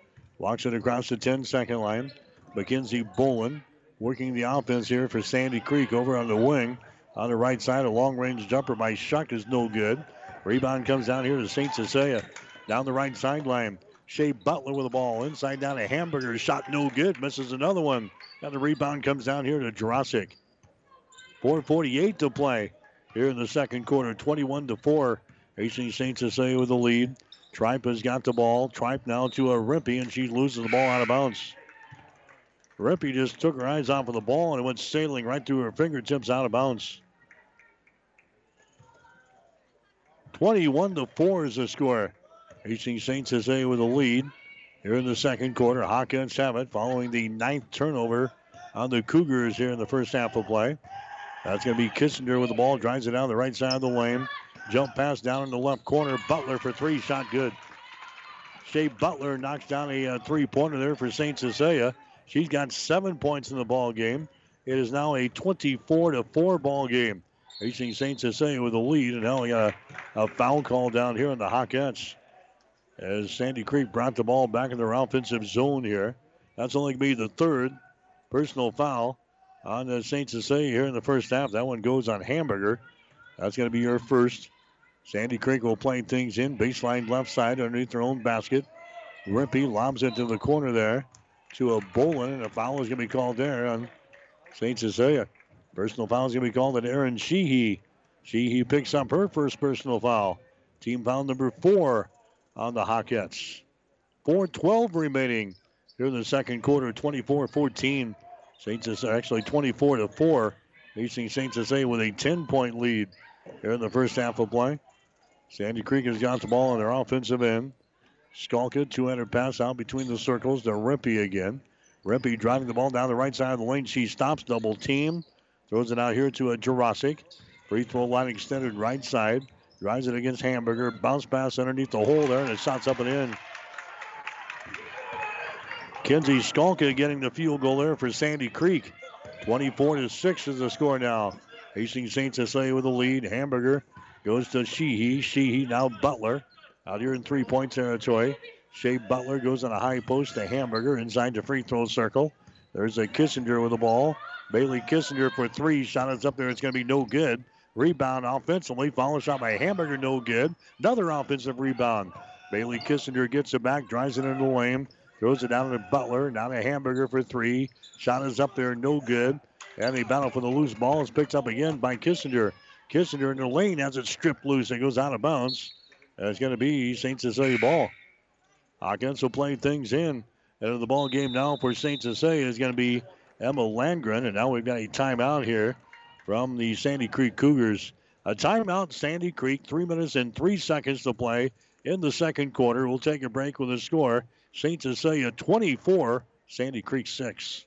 Walks it across the 10 second line. Mackenzie Bolin working the offense here for Sandy Creek over on the wing. On the right side, a long range jumper by Shuck is no good. Rebound comes down here to St. Cecilia. Down the right sideline. Shea Butler with the ball. Inside down to Hamburger. Shot no good. Misses another one. And the rebound comes down here to Jurasic. 4.48 to play here in the second quarter. 21 to 4. Hastings St. Cecilia with the lead. Tripe has got the ball. Tripe now to a Rempe, and she loses the ball out of bounds. Rempe just took her eyes off of the ball and it went sailing right through her fingertips out of bounds. 21 to 4 is the score. Hastings St. Cecilia with a lead here in the second quarter. Hawkins have it following the ninth turnover on the Cougars here in the first half of play. That's going to be Kissinger with the ball, drives it down the right side of the lane. Jump pass down in the left corner. Butler for three, shot good. Shea Butler knocks down a uh, three pointer there for St. Cecilia. She's got seven points in the ball game. It is now a 24 to 4 ball game. Hastings St. Cecilia with a lead, and now we got a, a foul call down here in the Hawkettes. As Sandy Creek brought the ball back in their offensive zone here. That's only going to be the third personal foul on the St. Cecilia here in the first half. That one goes on Hamburger. That's going to be your first. Sandy Creek will play things in. Baseline left side underneath their own basket. Rempe lobs it to the corner there to a Bolin, and a foul is going to be called there on St. Cecilia. Personal foul is going to be called on Erin Sheehy. Sheehy picks up her first personal foul. Team foul number four on the Hawkettes. 4-12 remaining here in the second quarter, 24-14. St. Cecilia, actually 24 to 4. Hastings St. Cecilia with a 10-point lead here in the first half of play. Sandy Creek has got the ball on their offensive end. Skalka, 200 pass out between the circles to Rempe again. Rempe driving the ball down the right side of the lane. She stops, double team. Throws it out here to a Jurasic. Free throw line extended right side. Drives it against Hamburger. Bounce pass underneath the hole there, and it shots up and in. Kenzie Skalka getting the field goal there for Sandy Creek. 24 to 6 is the score now. Hastings St. Cecilia with the lead. Hamburger goes to Sheehy. Sheehy now Butler. Out here in three point territory. Shea Butler goes on a high post to Hamburger inside the free throw circle. There's a Kissinger with the ball. Bailey Kissinger for three. Shot is up there. It's going to be no good. Rebound offensively. Follow shot by Hamburger. No good. Another offensive rebound. Bailey Kissinger gets it back. Drives it into the lane. Throws it down to Butler. Now to Hamburger for three. Shot is up there. No good. And the battle for the loose ball is picked up again by Kissinger. Kissinger in the lane has it stripped loose. It goes out of bounds. It's going to be St. Cecilia ball. Hawkins will play things in. And the ball game now for St. Cecilia is going to be Emma Landgren. And now we've got a timeout here from the Sandy Creek Cougars. A timeout, Sandy Creek, three minutes and three seconds to play in the second quarter. We'll take a break with the score St. Cecilia 24, Sandy Creek 6.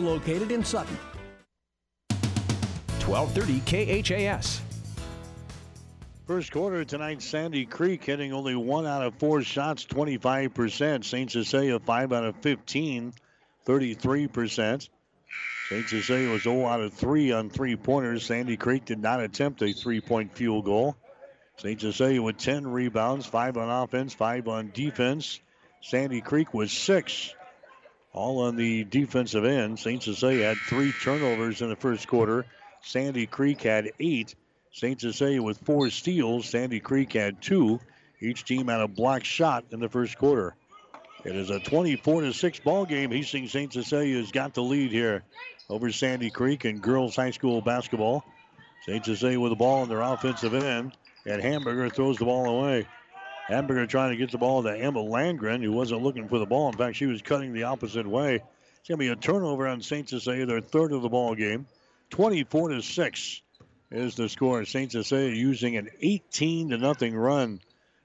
located in Sutton. 1230 KHAS. First quarter tonight, Sandy Creek hitting only one out of four shots, 25%. St. Cecilia, five out of 15, 33%. St. Cecilia was 0 out of 3 on three pointers. Sandy Creek did not attempt a three point field goal. St. Cecilia with 10 rebounds, 5 on offense, 5 on defense. Sandy Creek was 6 all on the defensive end. St. Cecilia had three turnovers in the first quarter. Sandy Creek had eight. St. Cecilia with four steals. Sandy Creek had two. Each team had a block shot in the first quarter. It is a 24 to 6 ball game. Hastings St. Cecilia has got the lead here over Sandy Creek in girls high school basketball. St. Cecilia with the ball in their offensive end, and Hamburger throws the ball away. Hamburger trying to get the ball to Emma Landgren, who wasn't looking for the ball. In fact, she was cutting the opposite way. It's going to be a turnover on St. Cecilia, their third of the ball game. 24 to 6 is the score. St. Cecilia using an 18 to nothing run,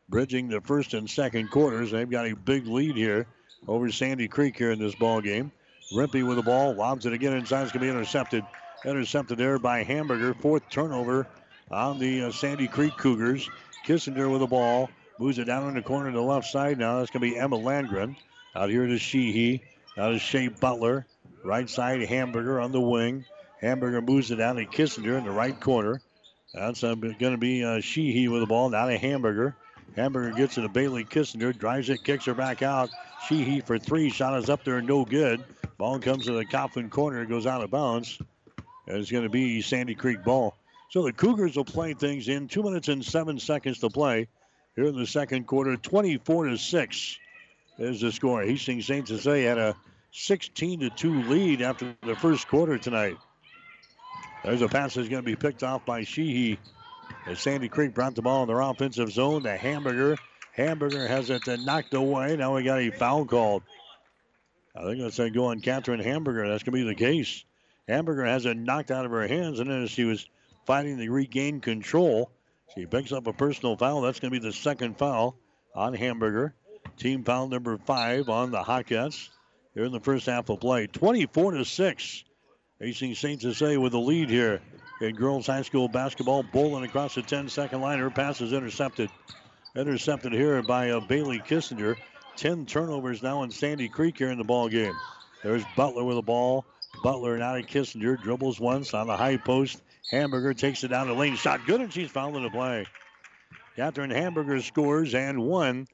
bridging the first and second quarters. They've got a big lead here over Sandy Creek here in this ball game. Rempe with the ball, lobs it again inside. It's going to be intercepted. Intercepted there by Hamburger. Fourth turnover on the uh, Sandy Creek Cougars. Kissinger with the ball. Moves it down in the corner to the left side now. That's going to be Emma Landgren. Out here to Sheehy. Out to Shea Butler. Right side, Hamburger on the wing. Hamburger moves it down to Kissinger in the right corner. That's uh, going to be uh, Sheehy with the ball. Now to Hamburger. Hamburger gets it to Bailey Kissinger. Drives it, kicks her back out. Sheehy for three. Shot is up there, no good. Ball comes to the Coughlin corner. Goes out of bounds. And it's going to be Sandy Creek ball. So the Cougars will play things in. Two minutes and seven seconds to play here in the second quarter. 24 to 6 is the score. Hastings St. Cecilia had a 16 to 2 lead after the first quarter tonight. There's a pass that's going to be picked off by Sheehy. As Sandy Creek brought the ball in their offensive zone, the Hamburger. Hamburger has it knocked away. Now we got a foul called. I think that's going to go on Catherine Hamburger. That's going to be the case. Hamburger has it knocked out of her hands, and then as she was fighting to regain control, she picks up a personal foul. That's going to be the second foul on Hamburger. Team foul number five on the Hawkettes here in the first half of play. 24 to 6. Hastings St. Cecilia with the lead here in girls high school basketball. Bolin across the 10 second line. Her pass is intercepted. Intercepted here by uh, Bailey Kissinger. 10 turnovers now in Sandy Creek here in the ball game. There's Butler with the ball. Butler now to Kissinger. Dribbles once on the high post. Hamburger takes it down the lane. Shot good, and she's fouled in the play. Catherine Hamburger scores and one.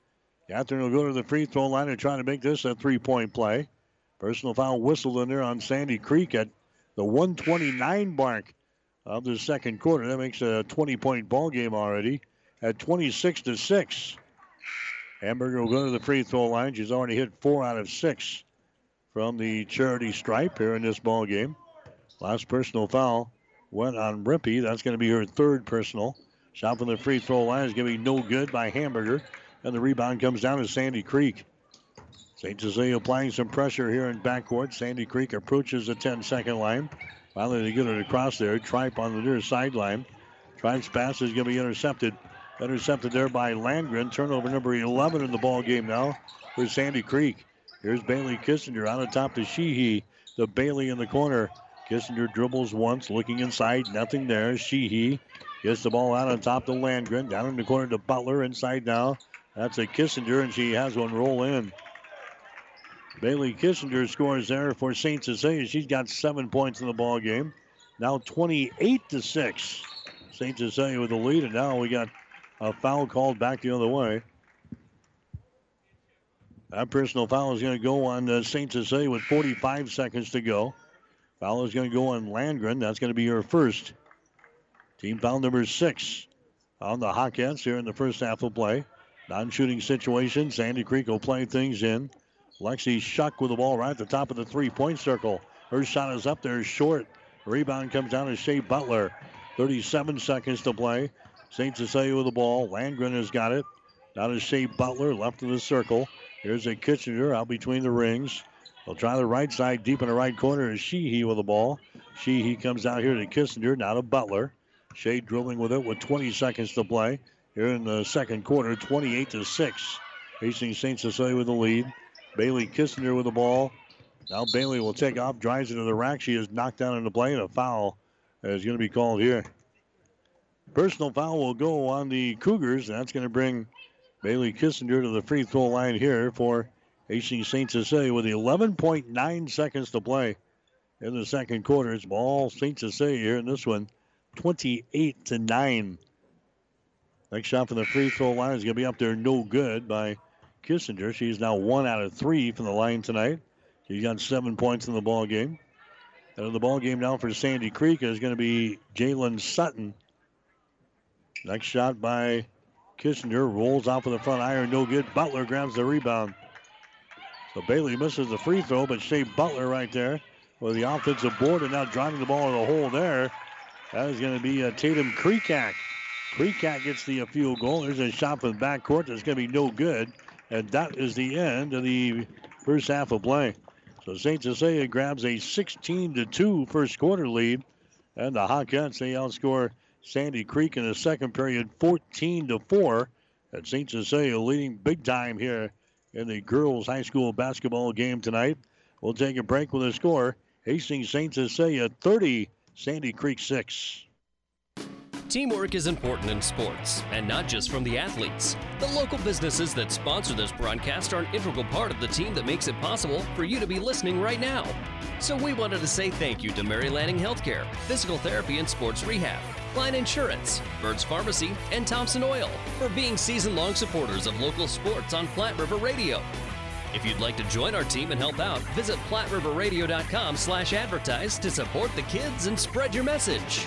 Catherine will go to the free throw line and try to make this a three point play. Personal foul whistled in there on Sandy Creek at the 129 mark of the second quarter. That makes a 20 point ball game already at 26 to 6. Hamburger will go to the free throw line. She's already hit four out of six from the charity stripe here in this ball game. Last personal foul went on Rempe. That's going to be her third personal. Shot from the free throw line is going to be no good by Hamburger. And the rebound comes down to Sandy Creek. St. Cecilia applying some pressure here in backcourt. Sandy Creek approaches the 10 second line. Finally, they get it across there. Tripe on the near sideline. Tripe's pass is going to be intercepted. Intercepted there by Landgren. Turnover number 11 in the ball game now for Sandy Creek. Here's Bailey Kissinger out on top to Sheehy. The Bailey in the corner. Kissinger dribbles once, looking inside, nothing there. Sheehy gets the ball out on top to Landgren, down in the corner to Butler, inside now. That's a Kissinger, and she has one roll in. Bailey Kissinger scores there for St. Cecilia. She's got seven points in the ball game. Now 28 to six. St. Cecilia with the lead, and now we got a foul called back the other way. That personal foul is going to go on uh, St. Cecilia with 45 seconds to go. Foul is going to go on Landgren. That's going to be her first. Team foul number six on the Hawkettes here in the first half of play. Non-shooting situation. Sandy Creek will play things in. Lexi Shuck with the ball right at the top of the three-point circle. Her shot is up there short. Rebound comes down to Shea Butler. 37 seconds to play. St. Cecilia with the ball. Landgren has got it. Now to Shea Butler, left of the circle. Here's a Kitchener out between the rings. They'll try the right side, deep in the right corner is Sheehy with the ball. Sheehy comes out here to Kissinger, now to Butler. Shea dribbling with it with 20 seconds to play. Here in the second quarter, 28 to 6. Hastings St. Cecilia with the lead. Bailey Kissinger with the ball. Now Bailey will take off, drives into the rack. She is knocked down into play, and a foul is going to be called here. Personal foul will go on the Cougars, and that's going to bring Bailey Kissinger to the free throw line here for Hastings St. Cecilia with 11.9 seconds to play in the second quarter. It's ball St. Cecilia here in this one, 28 to 9. Next shot from the free throw line is going to be up there, no good by Kissinger. She's now one out of three from the line tonight. She's got seven points in the ball game. And the ball game now for Sandy Creek is going to be Jalen Sutton. Next shot by Kissinger rolls off of the front iron, no good. Butler grabs the rebound. So Bailey misses the free throw, but Shea Butler right there with the offensive board and now driving the ball in the hole there. That is going to be uh, Tatum Kreekak. Kreekak gets the field goal. There's a shot from the backcourt that's going to be no good. And that is the end of the first half of play. So St. Cecilia grabs a 16 to 2 first quarter lead. And the Hawkettes, they outscore Sandy Creek in the second period 14 to 4. And St. Cecilia leading big time here in the girls high school basketball game tonight. We'll take a break with a score. Hastings St. Cecilia 30, Sandy Creek 6. Teamwork is important in sports, and not just from the athletes. The local businesses that sponsor this broadcast are an integral part of the team that makes it possible for you to be listening right now. So we wanted to say thank you to Mary Lanning Healthcare, Physical Therapy and Sports Rehab, Line Insurance, Burt's Pharmacy, and Thompson Oil for being season-long supporters of local sports on Platte River Radio. If you'd like to join our team and help out, visit PlatteRiverRadio.com slash advertise to support the kids and spread your message.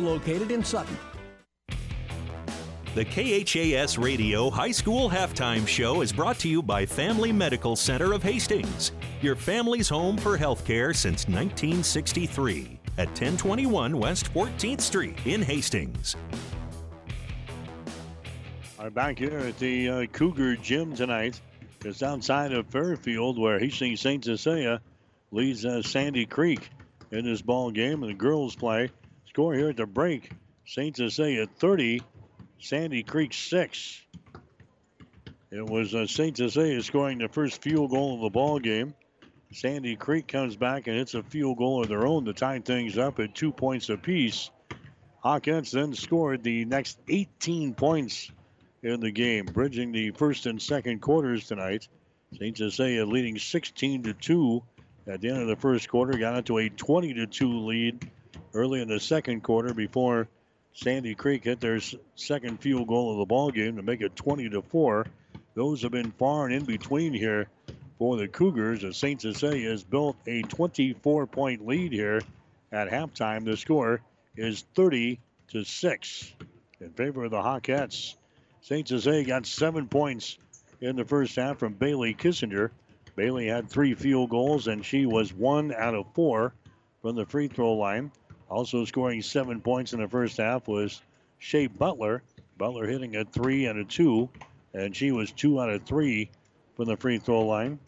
located in Sutton. The KHAS Radio High School Halftime Show is brought to you by Family Medical Center of Hastings, your family's home for healthcare since 1963 at 1021 West 14th Street in Hastings. All right, back here at the uh, Cougar Gym tonight. It's outside of Fairfield where Hastings St. Cecilia leads uh, Sandy Creek in this ball game, and the girls play. Score here at the break: St. Cecilia 30, Sandy Creek 6. It was uh, St. Cecilia scoring the first field goal of the ball game. Sandy Creek comes back and hits a field goal of their own to tie things up at two points apiece. Hawkins then scored the next 18 points in the game, bridging the first and second quarters tonight. St. Cecilia leading 16 to 2 at the end of the first quarter. Got into a 20 to 2 lead early in the second quarter before Sandy Creek hit their second field goal of the ball game to make it 20 to 4. Those have been far and in between here for the Cougars as St. Cecilia has built a 24 point lead here at halftime. The score is 30 to 6 in favor of the Hawkettes. St. Cecilia got seven points in the first half from Bailey Kissinger. Bailey had three field goals, and she was one out of four from the free throw line. Also scoring seven points in the first half was Shea Butler. Butler hitting a three and a two, and she was two out of three from the free throw line.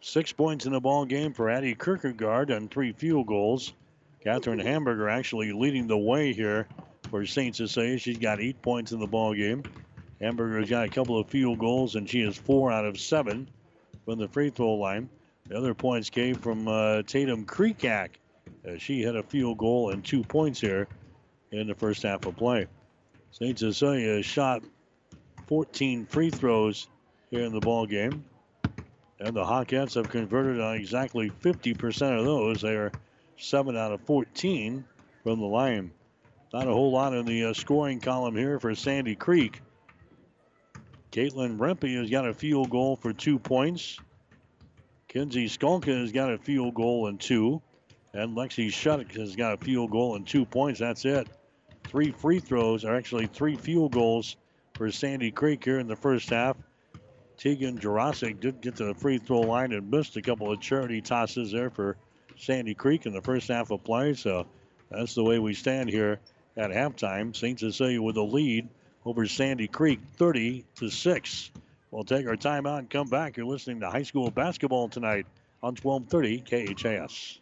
Six points in the ball game for Addie Kierkegaard and three field goals. Catherine Hamburger actually leading the way here for St. Cecilia. She's got eight points in the ball game. Hamburger's got a couple of field goals, and she is four out of seven from the free throw line. The other points came from uh, Tatum Creekak. She had a field goal and two points here in the first half of play. St. Cecilia shot 14 free throws here in the ball game. And the Hawkettes have converted on exactly 50% of those. They are 7 out of 14 from the line. Not a whole lot in the uh, scoring column here for Sandy Creek. Caitlin Rempe has got a field goal for two points. Kenzie Skalka has got a field goal and two. And Lexi Shutt has got a field goal and two points. That's it. Three free throws, or actually three field goals for Sandy Creek here in the first half. Tegan Jurasic did get to the free throw line and missed a couple of charity tosses there for Sandy Creek in the first half of play. So that's the way we stand here at halftime. St. Cecilia with a lead over Sandy Creek, 30 to 6. We'll take our timeout and come back. You're listening to high school basketball tonight on 1230 KHAS.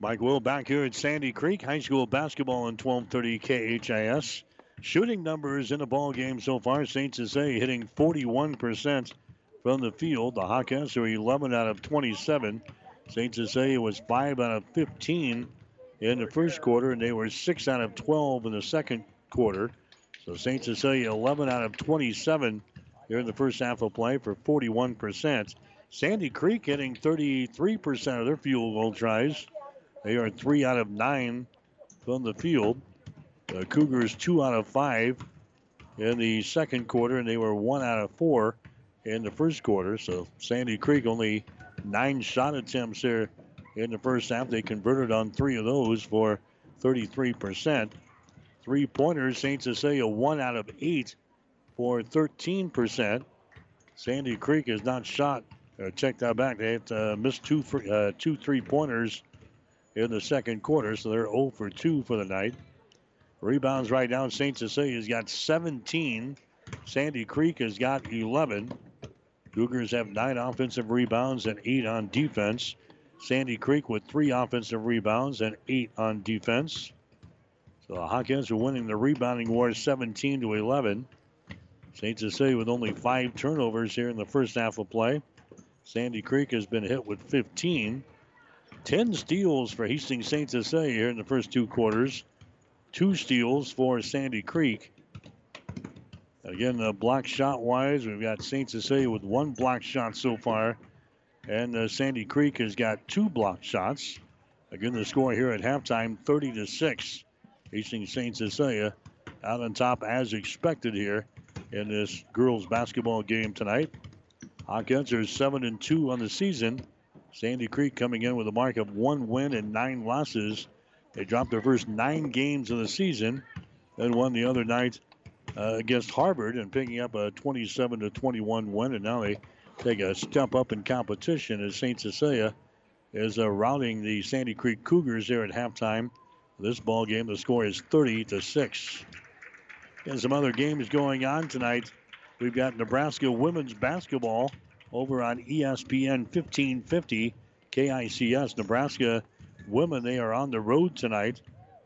Mike Will back here at Sandy Creek High School basketball on 1230 KHAS. Shooting numbers in the ball game so far, St. Cecilia hitting 41% from the field. The Hawkeyes are 11 out of 27. St. Cecilia was 5 out of 15 in the first quarter, and they were 6 out of 12 in the second quarter. So St. Cecilia 11 out of 27 here in the first half of play for 41%. Sandy Creek hitting 33% of their field goal tries. They are 3 out of 9 from the field. The Cougars 2 out of 5 in the second quarter, and they were 1 out of 4 in the first quarter. So Sandy Creek only nine shot attempts there in the first half. They converted on three of those for 33%. Three pointers, St. Cecilia one out of eight for 13%. Sandy Creek has not shot. Uh, check that back. They have uh, missed two, uh, two three pointers in the second quarter, so they're 0 for 2 for the night. Rebounds right now. St. Cecilia's got 17. Sandy Creek has got 11. Cougars have nine offensive rebounds and eight on defense. Sandy Creek with three offensive rebounds and eight on defense. So the Hawkins are winning the rebounding war 17 to 11. St. Cecilia with only five turnovers here in the first half of play. Sandy Creek has been hit with 15. 10 steals for Hastings St. Cecilia here in the first two quarters. Two steals for Sandy Creek. Again, uh, block shot wise, we've got St. Cecilia with one block shot so far, and uh, Sandy Creek has got two block shots. Again, the score here at halftime 30 to 6. Hastings St. Cecilia out on top as expected here in this girls basketball game tonight. Hawkins are 7 and 2 on the season. Sandy Creek coming in with a mark of one win and nine losses. They dropped their first nine games of the season, then won the other night uh, against Harvard and picking up a 27 to 21 win. And now they take a step up in competition as St. Cecilia is uh, routing the Sandy Creek Cougars there at halftime. This ball game, the score is 30 to 6. And some other games going on tonight. We've got Nebraska women's basketball over on ESPN 1550 KICS. Nebraska women, they are on the road tonight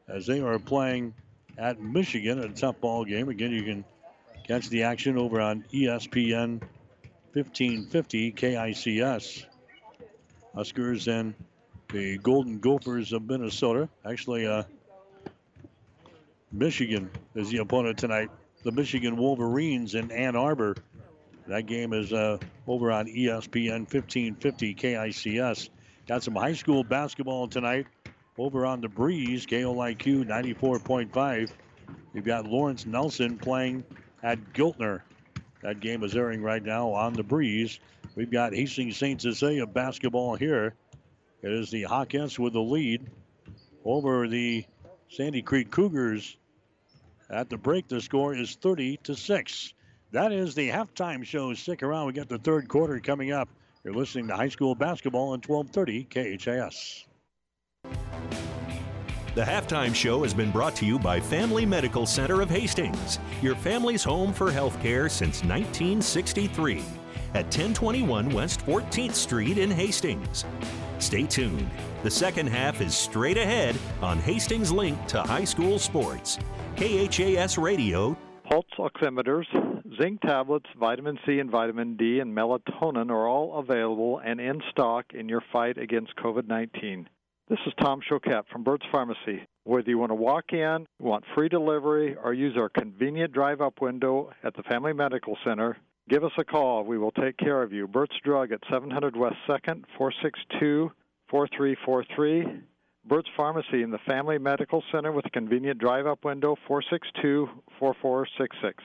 as they are playing at Michigan at a tough ball game. Again, you can catch the action over on ESPN 1550 KICS. Huskers and the Golden Gophers of Minnesota. Actually, uh, Michigan is the opponent tonight. The Michigan Wolverines in Ann Arbor. That game is uh, over on ESPN 1550 KICS. Got some high school basketball tonight over on the breeze. KOIQ 94.5. You've got Lawrence Nelson playing at Giltner. That game is airing right now on the breeze. We've got Hastings St. Cecilia basketball here. It is the Hawkins with the lead over the Sandy Creek Cougars. At the break, the score is 30 to 6. That is the halftime show. Stick around. We got the third quarter coming up. You're listening to high school basketball on 1230 KHAS. The halftime show has been brought to you by Family Medical Center of Hastings, your family's home for healthcare since 1963 at 1021 West 14th Street in Hastings. Stay tuned. The second half is straight ahead on Hastings Link to High School Sports. KHAS Radio. Pulse oximeters, zinc tablets, vitamin C and vitamin D, and melatonin are all available and in stock in your fight against COVID 19. This is Tom Choquette from Burt's Pharmacy. Whether you want to walk in, want free delivery, or use our convenient drive up window at the Family Medical Center, give us a call. We will take care of you. Burt's Drug at 700 West 2nd, 462 4343. Burt's Pharmacy in the Family Medical Center with a convenient drive up window, 462 4466.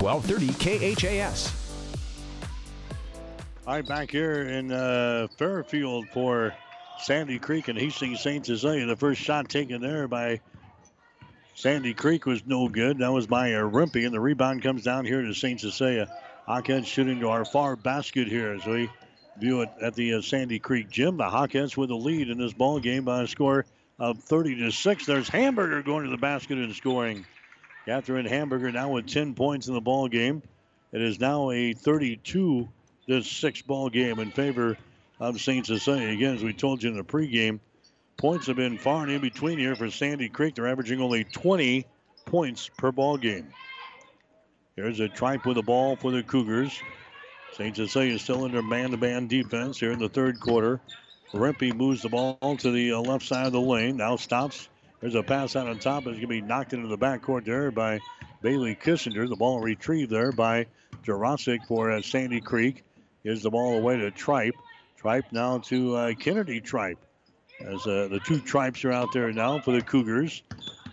1230 KHAS. All right, back here in uh, Fairfield for Sandy Creek and Hastings St. Cecilia. The first shot taken there by Sandy Creek was no good. That was by uh, Rempe, and the rebound comes down here to St. Cecilia. Hawkettes shooting to our far basket here as we view it at the uh, Sandy Creek gym. The Hawkettes with a lead in this ball game by a score of 30 to 6. There's Hamburger going to the basket and scoring. Catherine Hamburger now with 10 points in the ball game. It is now a 32 to 6 ball game in favor of St. Cecilia. Again, as we told you in the pregame, points have been far and in between here for Sandy Creek. They're averaging only 20 points per ball game. There's a tripe with the ball for the Cougars. St. Cecilia is still under man-to-man defense here in the third quarter. Rempe moves the ball to the uh, left side of the lane. Now stops. There's a pass out on top. It's going to be knocked into the backcourt there by Bailey Kissinger. The ball retrieved there by Jurasic for uh, Sandy Creek. Gives the ball away to Tripe. Tripe now to uh, Kennedy Tripe. As uh, the two Tripes are out there now for the Cougars.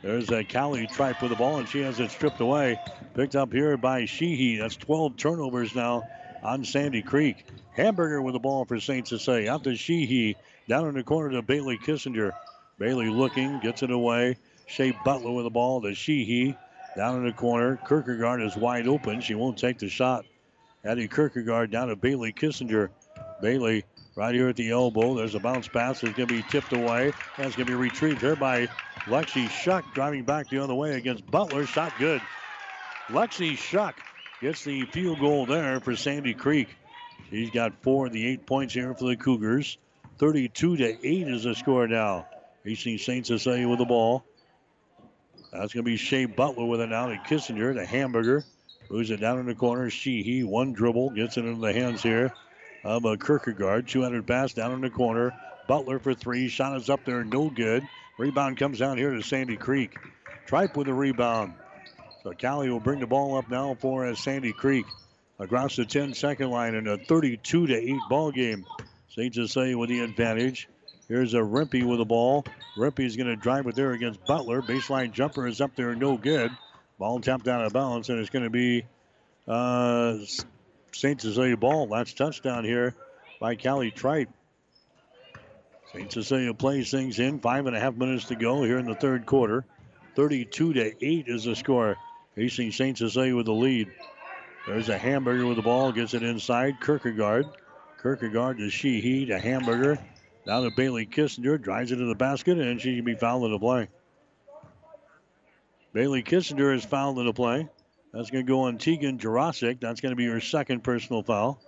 There's a Callie Tripe with the ball, and she has it stripped away. Picked up here by Sheehy. That's 12 turnovers now on Sandy Creek. Hamburger with the ball for St. Cecilia. Out to Sheehy. Down in the corner to Bailey Kissinger. Bailey looking, gets it away. Shea Butler with the ball to Sheehy. Down in the corner. Kierkegaard is wide open. She won't take the shot. Addie Kierkegaard down to Bailey Kissinger. Bailey right here at the elbow. There's a bounce pass. It's going to be tipped away. That's going to be retrieved here by Lexi Shuck driving back the other way against Butler. Shot good. Lexi Shuck gets the field goal there for Sandy Creek. He's got four of the eight points here for the Cougars. 32 to 8 is the score now. Hastings St. Cecilia with the ball. That's going to be Shea Butler with it now to Kissinger, the hamburger. Moves it down in the corner. Sheehy, one dribble, gets it into the hands here of a Kierkegaard. 200 pass down in the corner. Butler for three. Shot is up there, no good. Rebound comes down here to Sandy Creek. Tripe with the rebound. So Callie will bring the ball up now for Sandy Creek across the 10 second line in a 32 to 8 ball game. St. Cecilia with the advantage. Here's a Rempe with the ball. Rempe is going to drive it there against Butler. Baseline jumper is up there, no good. Ball tapped out of bounds, and it's going to be uh, St. Cecilia ball. That's touchdown here by Callie Tripe. St. Cecilia plays things in. Five and a half minutes to go here in the third quarter. 32 to 8 is the score. Hastings St. Cecilia with the lead. There's a hamburger with the ball, gets it inside. Kierkegaard. Kierkegaard to Sheehy to hamburger. Now to Bailey Kissinger, drives it to the basket, and she can be fouled in the play. Bailey Kissinger is fouled in the play. That's going to go on Tegan Jurasic. That's going to be her second personal foul.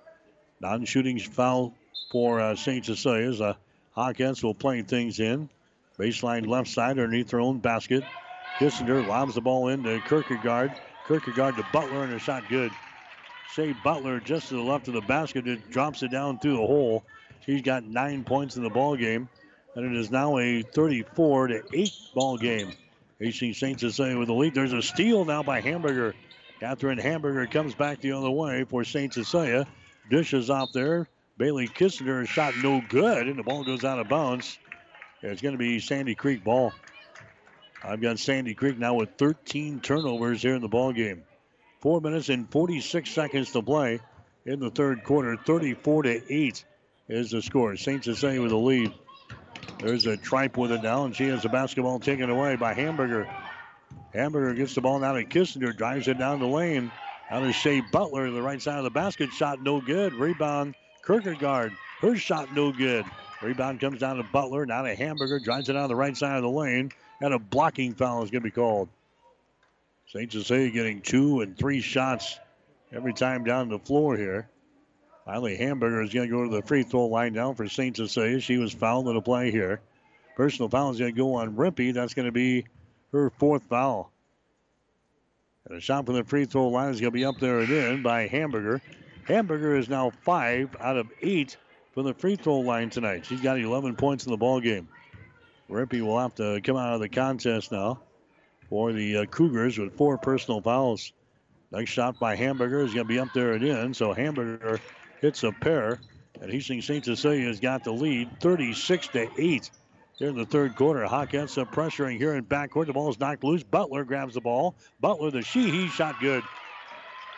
Non-shooting foul for uh, St. Cecilia's. Uh, Hawkins will play things in. Baseline left side underneath their own basket. Kissinger lobs the ball into Kierkegaard. Kierkegaard to Butler, and a shot good. Shea Butler just to the left of the basket. It drops it down through the hole. She's got nine points in the ball game, and it is now a 34 to 8 ball game. AC St. Cecilia with the lead. There's a steal now by Hamburger. Catherine Hamburger comes back the other way for St. Cecilia. Dishes off there. Bailey Kissinger shot no good, and the ball goes out of bounds. It's going to be Sandy Creek ball. I've got Sandy Creek now with 13 turnovers here in the ball game. Four minutes and 46 seconds to play in the third quarter. 34 to 8 is the score. St. Cecilia with the lead. There's a tripe with it now, and she has the basketball taken away by Hamburger. Hamburger gets the ball now to Kissinger, drives it down the lane. Out of Shea Butler, the right side of the basket, shot no good. Rebound, Kierkegaard. Her shot no good. Rebound comes down to Butler, now to Hamburger, drives it on the right side of the lane, and a blocking foul is going to be called. St. Cecilia getting two and three shots every time down the floor here. Finally, Hamburger is going to go to the free throw line now for St. Cecilia. She was fouled in the play here. Personal foul is going to go on Rempe. That's going to be her fourth foul. And a shot from the free throw line is going to be up there and in by Hamburger. Hamburger is now five out of eight from the free throw line tonight. She's got 11 points in the ball game. Rempe will have to come out of the contest now for the uh, Cougars with four personal fouls. Next shot by Hamburger is going to be up there and in. So Hamburger hits a pair, and Hastings St. Cecilia has got the lead 36 to 8 here in the third quarter. Hawkins up pressuring here in backcourt. The ball is knocked loose. Butler grabs the ball. Butler, the Sheehy shot good.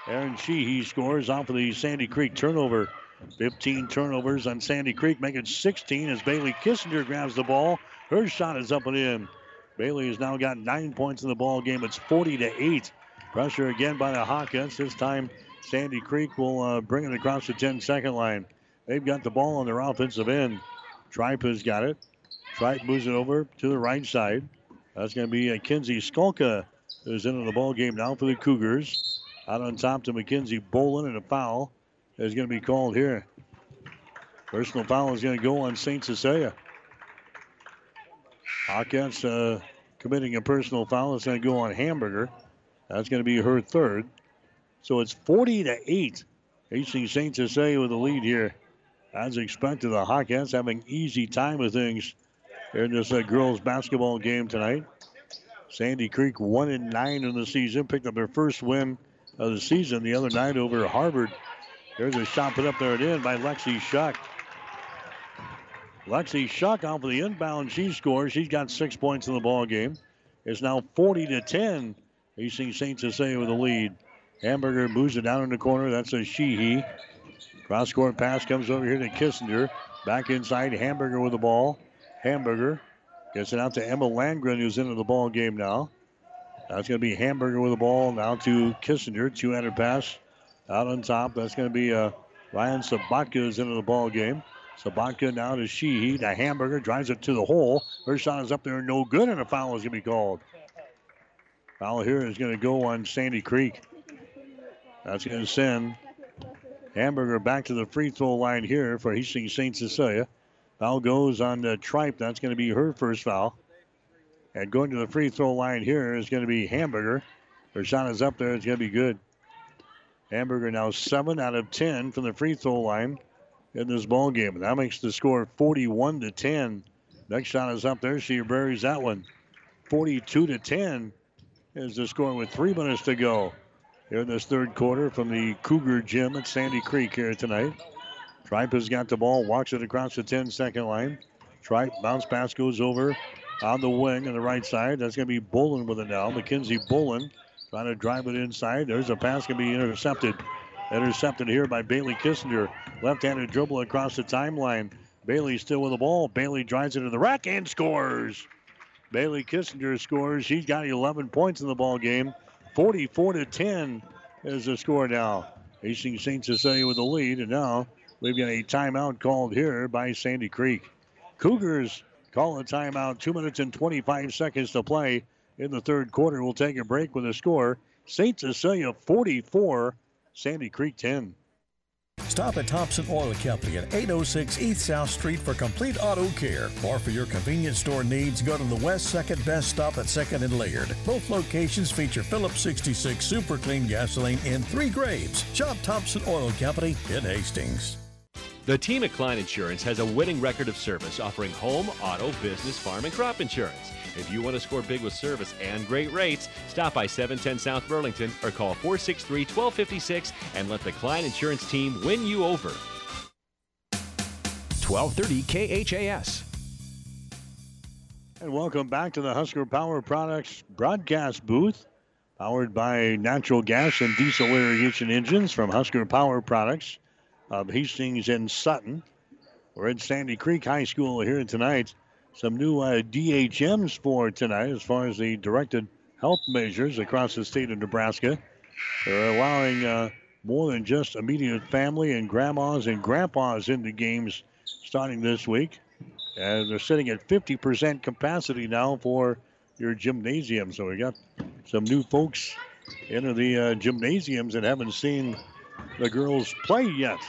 Erin Sheehy scores off of the Sandy Creek turnover. 15 turnovers on Sandy Creek, making 16 as Bailey Kissinger grabs the ball. Her shot is up and in. Bailey has now got nine points in the ball game. It's 40 to 8. Pressure again by the Hawkins. This time Sandy Creek will uh, bring it across the 10 second line. They've got the ball on their offensive end. Tripe has got it. Tripe moves it over to the right side. That's going to be uh, Kinsey Skalka who's into the ball game now for the Cougars. Out on top to Mackenzie Bolin, and a foul is going to be called here. Personal foul is going to go on St. Cecilia. Hawkins uh, committing a personal foul. It's going to go on Hamburger. That's going to be her third. So it's 40 to 8. Hastings St. Cecilia with the lead here. As expected, the Hawkins having easy time with things in this uh, girls basketball game tonight. Sandy Creek one and nine in the season, picked up their first win of the season the other night over Harvard. There's a shot put up there and in by Lexi Shuck. Lexi Shuck off of the inbound, she scores. She's got six points in the ball game. It's now 40 to 10. Hastings St. Cecilia with the lead. Hamburger moves it down in the corner. That's a Sheehy. Cross court pass comes over here to Kissinger. Back inside, Hamburger with the ball. Hamburger gets it out to Emma Landgren, who's into the ball game now. That's going to be Hamburger with the ball now to Kissinger. Two-handed pass out on top. That's going to be uh, Ryan Sabatka is into the ball game. Sabatka now to Sheehy. The Hamburger drives it to the hole. Her shot is up there, no good, and a foul is going to be called. Foul here is going to go on Sandy Creek. That's going to send Hamburger back to the free throw line here for Hastings St. Cecilia. Foul goes on the Tripe. That's going to be her first foul. And going to the free throw line here is going to be Hamburger. Her shot is up there. It's going to be good. Hamburger now 7 out of 10 from the free throw line in this ball game. And that makes the score 41 to 10. Next shot is up there. She buries that one. 42 to 10 is the score with three minutes to go here in this third quarter from the Cougar Gym at Sandy Creek here tonight. Tripe has got the ball, walks it across the 10 second line. Tripe bounce pass goes over on the wing on the right side. That's going to be Bolin with it now. Mackenzie Bolin trying to drive it inside. There's a pass going to be intercepted Intercepted here by Bailey Kissinger. Left-handed dribble across the timeline. Bailey still with the ball. Bailey drives it into the rack and scores. Bailey Kissinger scores. She's got 11 points in the ball game. 44 to 10 is the score now. Hastings St. Cecilia with the lead, and now we've got a timeout called here by Sandy Creek. Cougars call a timeout. Two minutes and 25 seconds to play in the third quarter. We'll take a break with a score. St. Cecilia 44, Sandy Creek 10. Stop at Thompson Oil Company at 806 East South Street for complete auto care. Or for your convenience store needs, go to the West Second Best Stop at 2nd and Laird. Both locations feature Phillips 66 Super Clean gasoline in three grades. Shop Thompson Oil Company in Hastings. The team at Klein Insurance has a winning record of service offering home, auto, business, farm, and crop insurance. If you want to score big with service and great rates, stop by 710 South Burlington or call 463 1256 and let the Klein Insurance team win you over. 1230 KHAS. And welcome back to the Husker Power Products broadcast booth, powered by natural gas and diesel irrigation engines from Husker Power Products of Hastings and Sutton. We're at Sandy Creek High School here tonight. Some new uh, DHMs for tonight as far as the directed health measures across the state of Nebraska. They're allowing uh, more than just immediate family and grandmas and grandpas into games starting this week. And they're sitting at 50% capacity now for your gymnasium. So we got some new folks into the uh, gymnasiums that haven't seen the girls play yet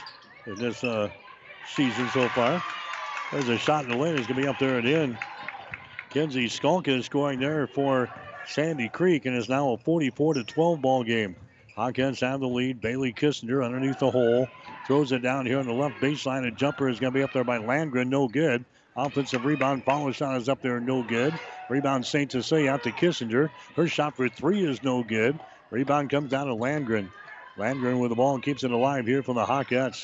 in this uh, season so far. There's a shot in the lane. It's going to be up there and in. Kenzie Skalka is scoring there for Sandy Creek, and it's now a 44 to 12 ball game. Hawkins have the lead. Bailey Kissinger underneath the hole. Throws it down here on the left baseline. A jumper is going to be up there by Landgren. No good. Offensive rebound. Follow shot is up there. No good. Rebound St. Cecilia out to Kissinger. Her shot for three is no good. Rebound comes down to Landgren. Landgren with the ball and keeps it alive here for the Hawkettes.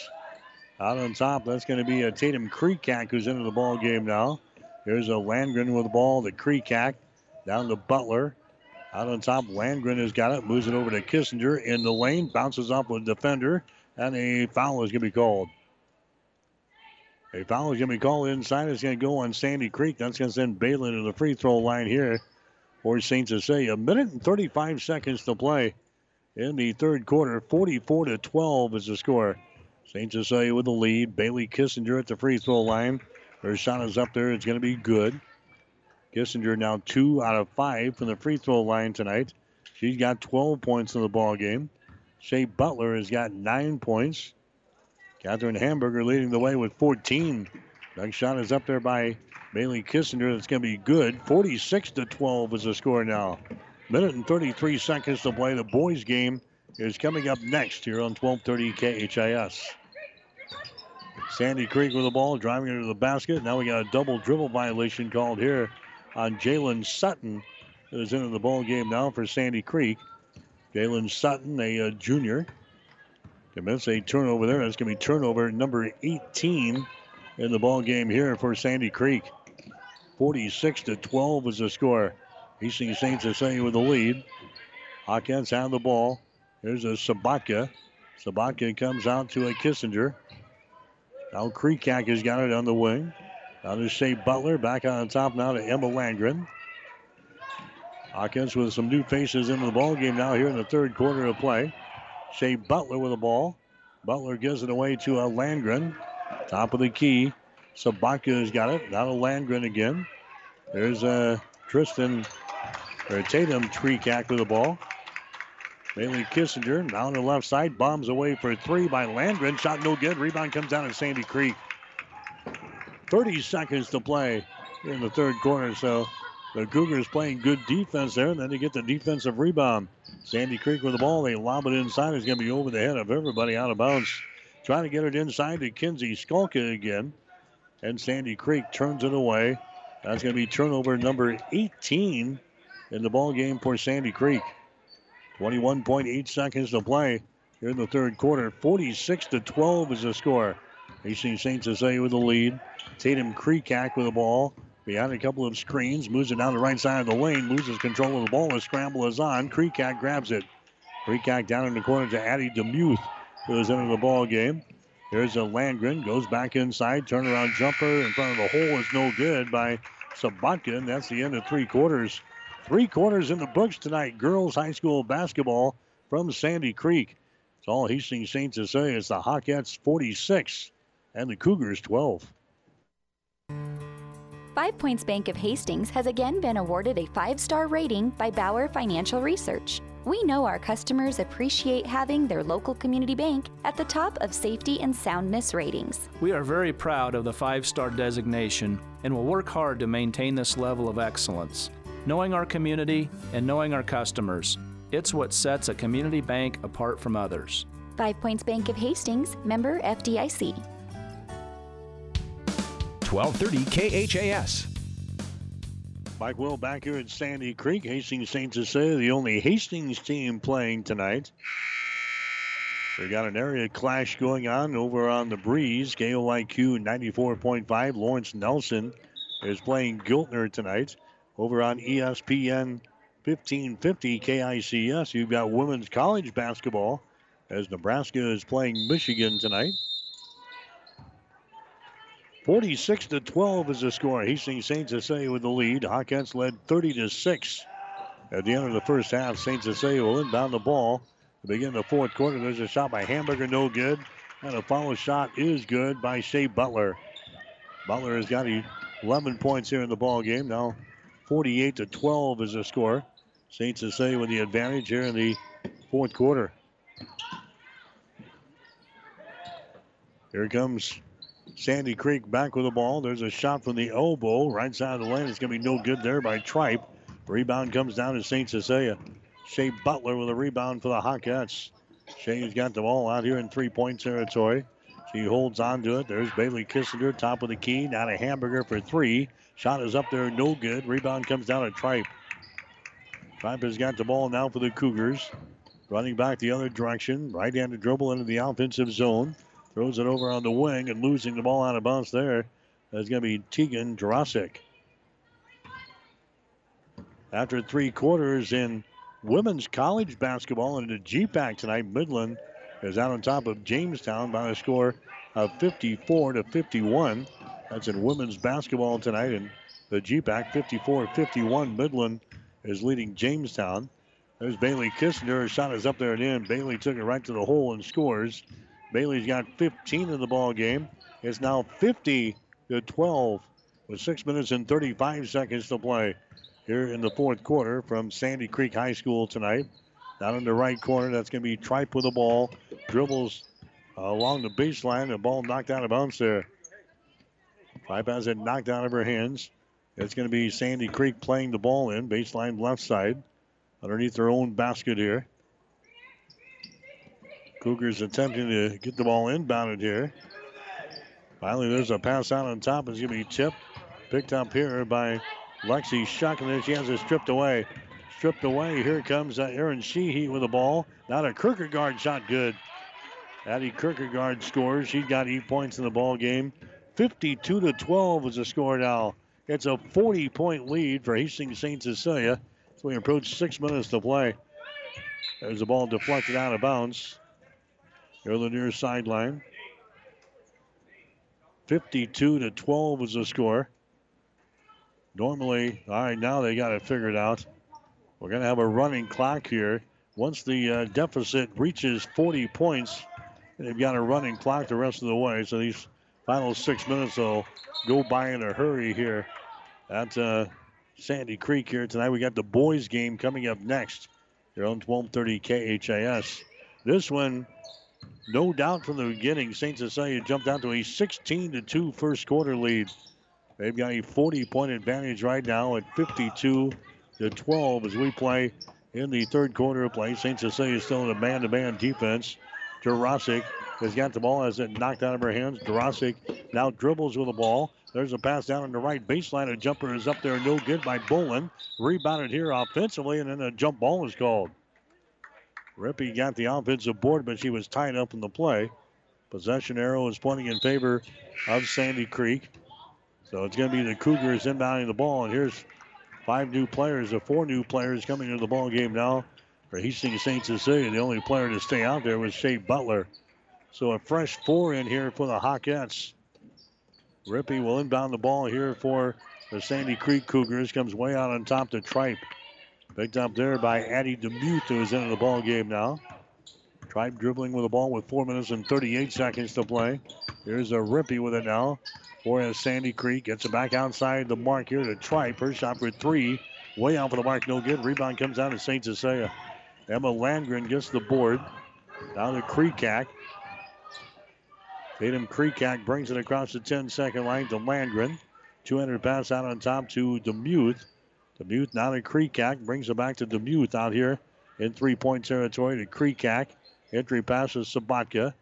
Out on top, that's going to be a Tatum Creekak who's into the ball game now. Here's a Landgren with the ball, the Creekak down to Butler. Out on top, Landgren has got it, moves it over to Kissinger in the lane, bounces off with defender, and a foul is going to be called. A foul is going to be called inside. It's going to go on Sandy Creek. That's going to send Bailey to the free throw line here for St. Cecilia. A minute and 35 seconds to play in the third quarter. 44 to 12 is the score. St. Cecilia with the lead. Bailey Kissinger at the free throw line. Her shot is up there. It's going to be good. Kissinger now two out of five from the free throw line tonight. She's got 12 points in the ball game. Shea Butler has got nine points. Catherine Hamburger leading the way with 14. Next shot is up there by Bailey Kissinger. That's going to be good. 46 to 12 is the score now. Minute and 33 seconds to play. The boys' game is coming up next here on 1230 KHAS. Sandy Creek with the ball, driving into the basket. Now we got a double dribble violation called here on Jalen Sutton, who's into the ball game now for Sandy Creek. Jalen Sutton, a, a junior, commits a turnover there. That's going to be turnover number 18 in the ball game here for Sandy Creek. 46 to 12 is the score. Hastings St. Cecilia with the lead. Hawkins have the ball. There's a Sabatka. Sabatka comes out to a Kissinger. Now Kreekak has got it on the wing. Now to Shea Butler. Back on top now to Emma Landgren. Hawkins with some new faces into the ball game now here in the third quarter of play. Shea Butler with the ball. Butler gives it away to a Landgren. Top of the key. Sabatka has got it. Now to Landgren again. There's a uh, Tristan or Tatum Treecack with the ball. Bailey Kissinger down the left side. Bombs away for three by Landgren. Shot no good. Rebound comes down to Sandy Creek. 30 seconds to play in the third quarter. So the Cougars playing good defense there. And then they get the defensive rebound. Sandy Creek with the ball. They lob it inside. It's going to be over the head of everybody out of bounds. Trying to get it inside to Kinsey Skalka again. And Sandy Creek turns it away. That's going to be turnover number 18 in the ball game for Sandy Creek. 21.8 seconds to play here in the third quarter. 46 to 12 is the score. Hastings St. Cecilia with the lead. Tatum Creekak with the ball. Behind a couple of screens, moves it down the right side of the lane, loses control of the ball. A scramble is on. Creekak grabs it. Creekak down in the corner to Addie DeMuth. goes into the ball game. Here's a Landgren, goes back inside, turnaround jumper in front of the hole is no good by Sabatka, that's the end of three quarters. Three quarters in the books tonight. Girls high school basketball from Sandy Creek. It's all Hastings St. Cecilia. It's the Hawkettes 46 and the Cougars 12. Five Points Bank of Hastings has again been awarded a five star rating by Bauer Financial Research. We know our customers appreciate having their local community bank at the top of safety and soundness ratings. We are very proud of the five star designation and will work hard to maintain this level of excellence. Knowing our community and knowing our customers, it's what sets a community bank apart from others. Five Points Bank of Hastings, member FDIC. 1230 KHAS. Mike Will back here at Sandy Creek. Hastings St. Cecilia, the only Hastings team playing tonight. We got an area clash going on over on the breeze. KOIQ 94.5. Lawrence Nelson is playing Giltner tonight. Over on ESPN 1550 KICS, you've got women's college basketball as Nebraska is playing Michigan tonight. 46 to 12 is the score. Hastings St. Cecilia with the lead. Hawkins led 30 to 6 at the end of the first half. St. Cecilia will inbound the ball to begin the fourth quarter. There's a shot by Hamburger, no good. And a follow shot is good by Shea Butler. Butler has got 11 points here in the ball game. Now 48 to 12 is the score. Saints St. Cecilia with the advantage here in the fourth quarter. Here comes Sandy Creek back with the ball. There's a shot from the elbow, right side of the lane. It's going to be no good there by Tripe. Rebound comes down to St. Cecilia. Shea Butler with a rebound for the Hawkettes. Shea's got the ball out here in three point territory. She holds on to it. There's Bailey Kissinger, top of the key. Now a hamburger for three. Shot is up there, no good. Rebound comes down to Tripe. Tripe has got the ball now for the Cougars. Running back the other direction. Right handed dribble into the offensive zone. Throws it over on the wing and losing the ball out of bounds there. That's going to be Tegan Jurasic. After three quarters in women's college basketball in the GPAC tonight, Midland is out on top of Jamestown by a score of 54 to 51. That's in women's basketball tonight in the GPAC 54-51. Midland is leading Jamestown. There's Bailey Kissinger. Shot is up there and in. Bailey took it right to the hole and scores. Bailey's got 15 in the ball game. It's now 50 to 12 with six minutes and 35 seconds to play here in the fourth quarter from Sandy Creek High School tonight. Down in the right corner, that's going to be Tripe with the ball. Dribbles uh, along the baseline. The ball knocked out of bounds there. Tripe has it knocked out of her hands. It's going to be Sandy Creek playing the ball in, baseline left side, underneath their own basket here. Cougars attempting to get the ball inbounded here. Finally, there's a pass out on top. It's going to be tipped. Picked up here by Lexi Shuck, and then she has it stripped away. Stripped away. Here comes uh, Erin Sheehy with the ball. Not a Kierkegaard shot good. Addie Kierkegaard scores. She got eight points in the ball game. 52 to 12 is the score now. It's a 40 point lead for Hastings St. Cecilia. So we approach six minutes to play. There's the ball deflected out of bounds. On the near sideline. 52 to 12 was the score. Normally, all right, now they got it figured out. We're going to have a running clock here. Once the uh, deficit reaches 40 points, they've got a running clock the rest of the way. So these final six minutes will go by in a hurry here at uh, Sandy Creek here tonight. We got the boys game coming up next here on 1230 KHAS. This one, no doubt from the beginning, St. Cecilia jumped out to a 16 to 2 first quarter lead. They've got a 40 point advantage right now at 52 to 12 as we play in the third quarter of play. St. Cecilia is still in a man to man defense. Jurasic has got the ball as it knocked out of her hands. Jurasic now dribbles with the ball. There's a pass down on the right baseline. A jumper is up there, no good by Bolin. Rebounded here offensively, and then a jump ball is called. Rempe got the offensive board, but she was tied up in the play. Possession arrow is pointing in favor of Sandy Creek. So it's going to be the Cougars inbounding the ball. And here's five new players, or four new players coming into the ball game now for Hastings St. Cecilia. The only player to stay out there was Shea Butler. So a fresh four in here for the Hawkettes. Rempe will inbound the ball here for the Sandy Creek Cougars. Comes way out on top to Tripe. Picked up there by Addie Demuth, who is into the ball game now. Tripe dribbling with the ball with 4 minutes and 38 seconds to play. Here's a Rempe with it now for Sandy Creek. Gets it back outside the mark here to Tripe. Her shot for three. Way out for the mark, no good. Rebound comes down to St. Cecilia. Emma Landgren gets the board. Down to Creekak. Tatum Creekak brings it across the 10 second line to Landgren. 200 pass out on top to Demuth. Demuth now to Creekak. Brings it back to Demuth out here in three point territory to Creekak. Entry pass passes Sabatka.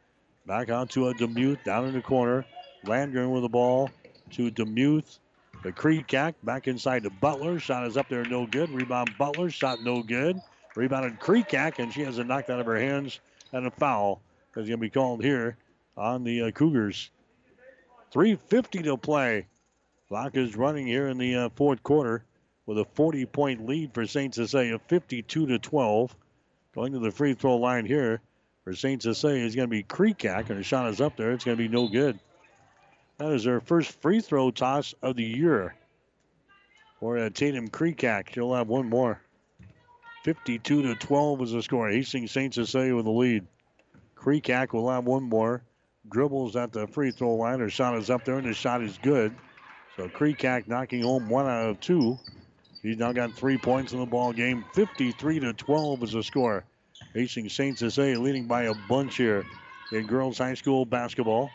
Back on to a Demuth down in the corner. Landgren with the ball to Demuth. The Creekak back inside to Butler. Shot is up there, no good. Rebound Butler. Shot no good. Rebounded Creekak, and she has it knocked out of her hands. And a foul is going to be called here on the uh, Cougars. 3.50 to play. Clock is running here in the uh, fourth quarter with a 40 point lead for St. Cecilia, 52 to 12. Going to the free throw line here for St. Cecilia is going to be Creekak, and the shot is up there. It's going to be no good. That is their first free throw toss of the year for uh, Tatum Creekak. She'll have one more. 52 to 12 is the score. Hastings St. Cecilia with the lead. Creekak will have one more. Dribbles at the free throw line. Her shot is up there, and the shot is good. So Creekak knocking home one out of two. He's now got three points in the ball game. 53 to 12 is the score. Hastings St. Cecilia leading by a bunch here in girls high school basketball.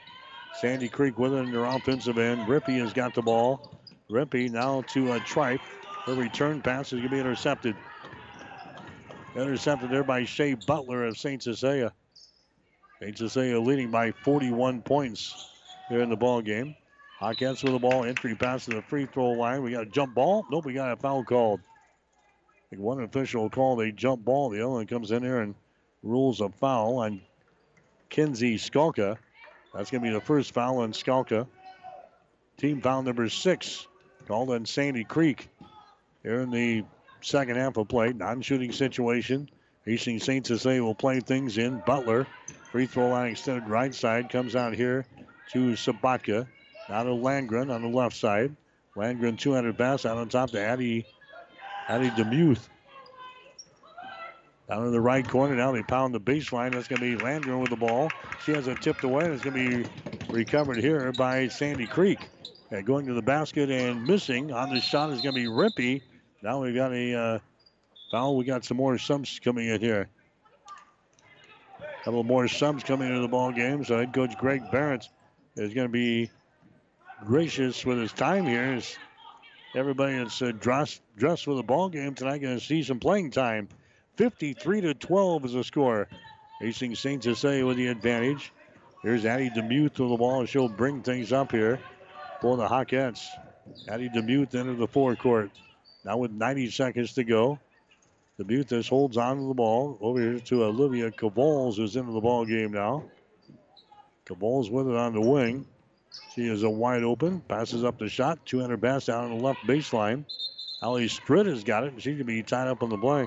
Sandy Creek with it in their offensive end. Rempe has got the ball. Rempe now to a Tripe. Her return pass is going to be intercepted. Intercepted there by Shea Butler of St. Cecilia. Cecilia leading by 41 points here in the ball game. Hawkins with the ball. Entry pass to the free throw line. We got a jump ball. Nope, we got a foul called. One official called a jump ball. The other one comes in here and rules a foul on Kinsey Skalka. That's going to be the first foul on Skalka. Team foul number six called on Sandy Creek. Here in the second half of play, non-shooting situation. Hastings St. Cecilia will play things in. Butler, free throw line extended right side, comes out here to Sabatka. Now to Landgren on the left side. Landgren 200 pass out on top to Addie, Addie Demuth. Down in the right corner, now they pound the baseline. That's going to be Landgren with the ball. She has it tipped away, and it's going to be recovered here by Sandy Creek. And going to the basket and missing on the shot is going to be Rempe. Now we've got a uh, foul. We got some more subs coming in here. A couple more subs coming into the ball game. So head coach Greg Barrett is going to be gracious with his time here. As everybody that's uh, dressed dressed for the ball game tonight going to see some playing time. 53 to 12 is the score. Hastings St. Cecilia with the advantage. Here's Addie Demuth with the ball. She'll bring things up here for the Hawkettes. Addie Demuth into the forecourt. Now with 90 seconds to go. Demuth just holds on to the ball. Over here to Olivia Cavols, who's into the ball game now. Cavols with it on the wing. She is a wide open. Passes up the shot. 200 pass down on the left baseline. Allie Stritt has got it. She can be tied up on the play.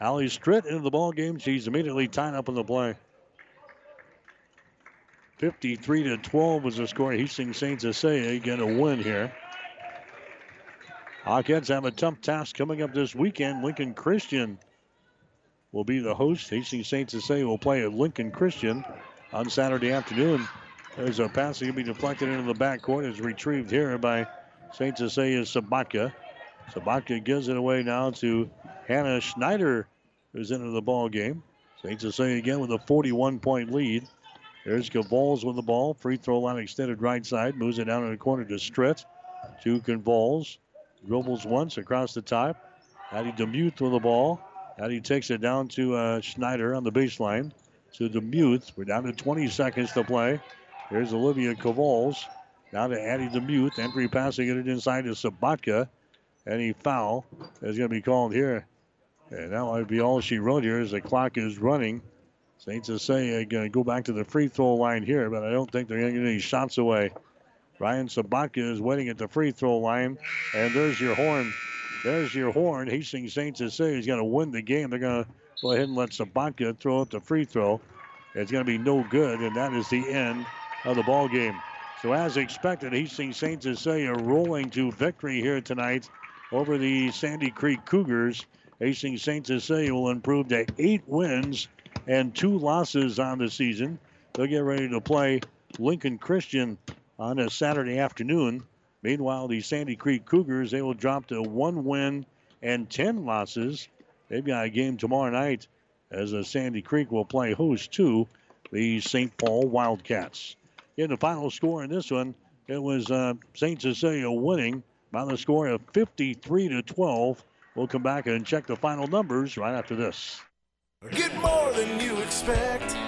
Allie Stritt into the ball game. She's immediately tied up on the play. 53 to 12 was the score. Hastings St. Cecilia get a win here. Hawkins have a tough task coming up this weekend. Lincoln Christian will be the host. Hastings St. Cecilia will play at Lincoln Christian on Saturday afternoon. There's a pass that can be deflected into the backcourt. It's retrieved here by St. Cecilia's Sabatka. Sabatka gives it away now to Hannah Schneider, who's into the ball game. St. Cecilia again with a 41 point lead. There's Cavols with the ball. Free throw line extended right side. Moves it down in the corner to Stritt. To Cavols. Dribbles once across the top. Addie Demuth with the ball. Addie takes it down to uh, Schneider on the baseline. To Demuth. We're down to 20 seconds to play. Here's Olivia Cavols. Now to Addie Demuth. Entry passing it inside to Sabatka. Any foul is going to be called here. And that might be all she wrote here as the clock is running. St. Cecilia going to go back to the free throw line here, but I don't think they're going to get any shots away. Ryan Sabatka is waiting at the free throw line, and there's your horn. There's your horn. Hastings St. Cecilia is going to win the game. They're going to go ahead and let Sabatka throw up the free throw. It's going to be no good, and that is the end of the ball game. So as expected, Hastings St. Cecilia rolling to victory here tonight over the Sandy Creek Cougars. Hastings St. Cecilia will improve to eight wins and two losses on the season. They'll get ready to play Lincoln Christian on a Saturday afternoon. Meanwhile, the Sandy Creek Cougars, they will drop to one win and 10 losses. They've got a game tomorrow night as the Sandy Creek will play host to the St. Paul Wildcats. In the final score in this one, it was uh, St. Cecilia winning by the score of 53 to 12. We'll come back and check the final numbers right after this. Get more than you expect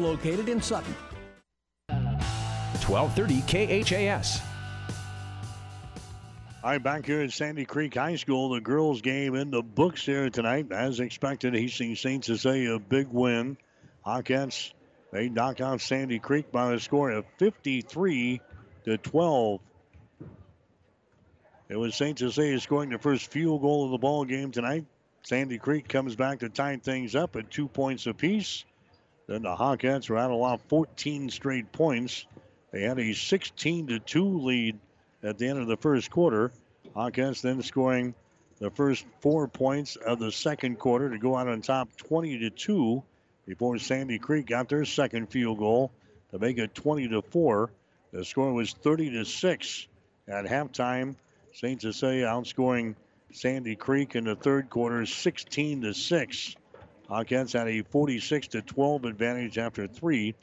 located in Sutton. 1230 KHAS. All right, back here at Sandy Creek High School, the girls' game in the books here tonight. As expected, Hastings St. Cecilia a big win. Hawkins, they knock out Sandy Creek by a score of 53 to 12. It was St. Cecilia scoring the first field goal of the ball game tonight. Sandy Creek comes back to tie things up at two points apiece. Then the Hawkins rattle off 14 straight points. They had a 16 to 2 lead at the end of the first quarter. Hawkins then scoring the first four points of the second quarter to go out on top 20 to 2 before Sandy Creek got their second field goal to make it 20 to 4. The score was 30 to 6 at halftime. St. Cecilia outscoring Sandy Creek in the third quarter 16 to 6. Hawkins had a 46 to 12 advantage after three.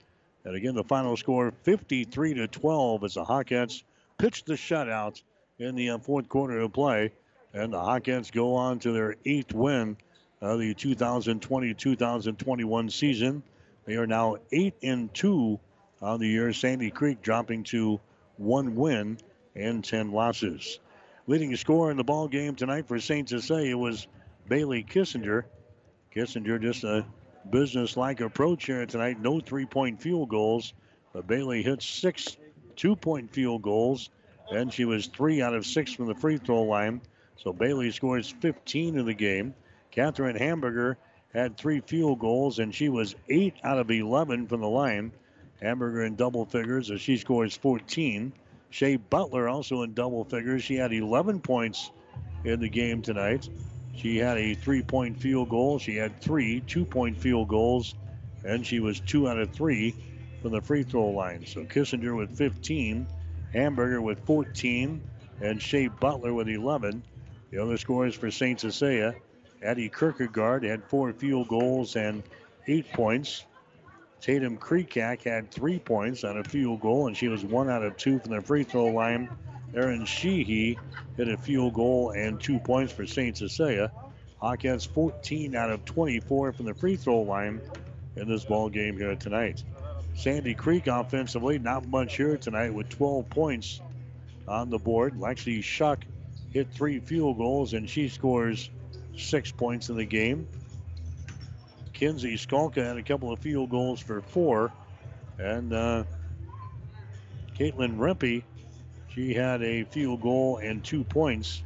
And again, the final score 53 to 12 as the Hawkins pitched the shutout in the uh, fourth quarter of play. And the Hawkins go on to their eighth win of the 2020 2021 season. They are now 8 and 2 on the year. Sandy Creek dropping to one win and 10 losses. Leading scorer in the ball game tonight for St. Cecilia was Bailey Kissinger. Kissinger just a business-like approach here tonight. No three-point field goals, but Bailey hit six two-point field goals, and she was three out of six from the free throw line. So Bailey scores 15 in the game. Catherine Hamburger had three field goals, and she was eight out of 11 from the line. Hamburger in double figures as she scores 14. Shea Butler also in double figures. She had 11 points in the game tonight. She had a three point field goal. She had three two point field goals, and she was two out of three from the free throw line. So Kissinger with 15, Hamburger with 14, and Shea Butler with 11. The other scores for St. Cecilia Addie Kierkegaard had four field goals and eight points. Tatum Kreekak had three points on a field goal, and she was one out of two from the free throw line. Erin Sheehy hit a field goal and two points for St. Cecilia. Hawkins 14 out of 24 from the free throw line in this ball game here tonight. Sandy Creek offensively, not much here tonight with 12 points on the board. Lexi Shuck hit three field goals and she scores six points in the game. Kinsey Skalka had a couple of field goals for four. And uh, Caitlin Rempe, she had a field goal and two points.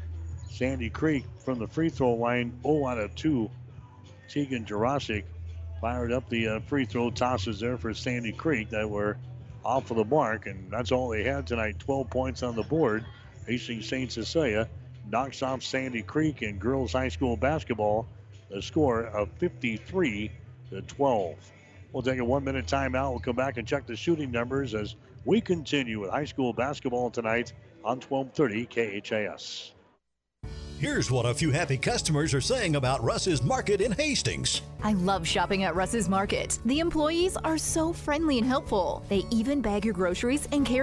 Sandy Creek from the free throw line, 0 out of 2. Tegan Jurasic fired up the uh, free throw tosses there for Sandy Creek that were off of the mark, and that's all they had tonight 12 points on the board. Hastings St. Cecilia knocks off Sandy Creek in girls high school basketball, the score of 53 to 12. We'll take a one minute timeout. We'll come back and check the shooting numbers as we continue with high school basketball tonight on 1230 KHAS. Here's what a few happy customers are saying about Russ's Market in Hastings. I love shopping at Russ's Market. The employees are so friendly and helpful. They even bag your groceries and carry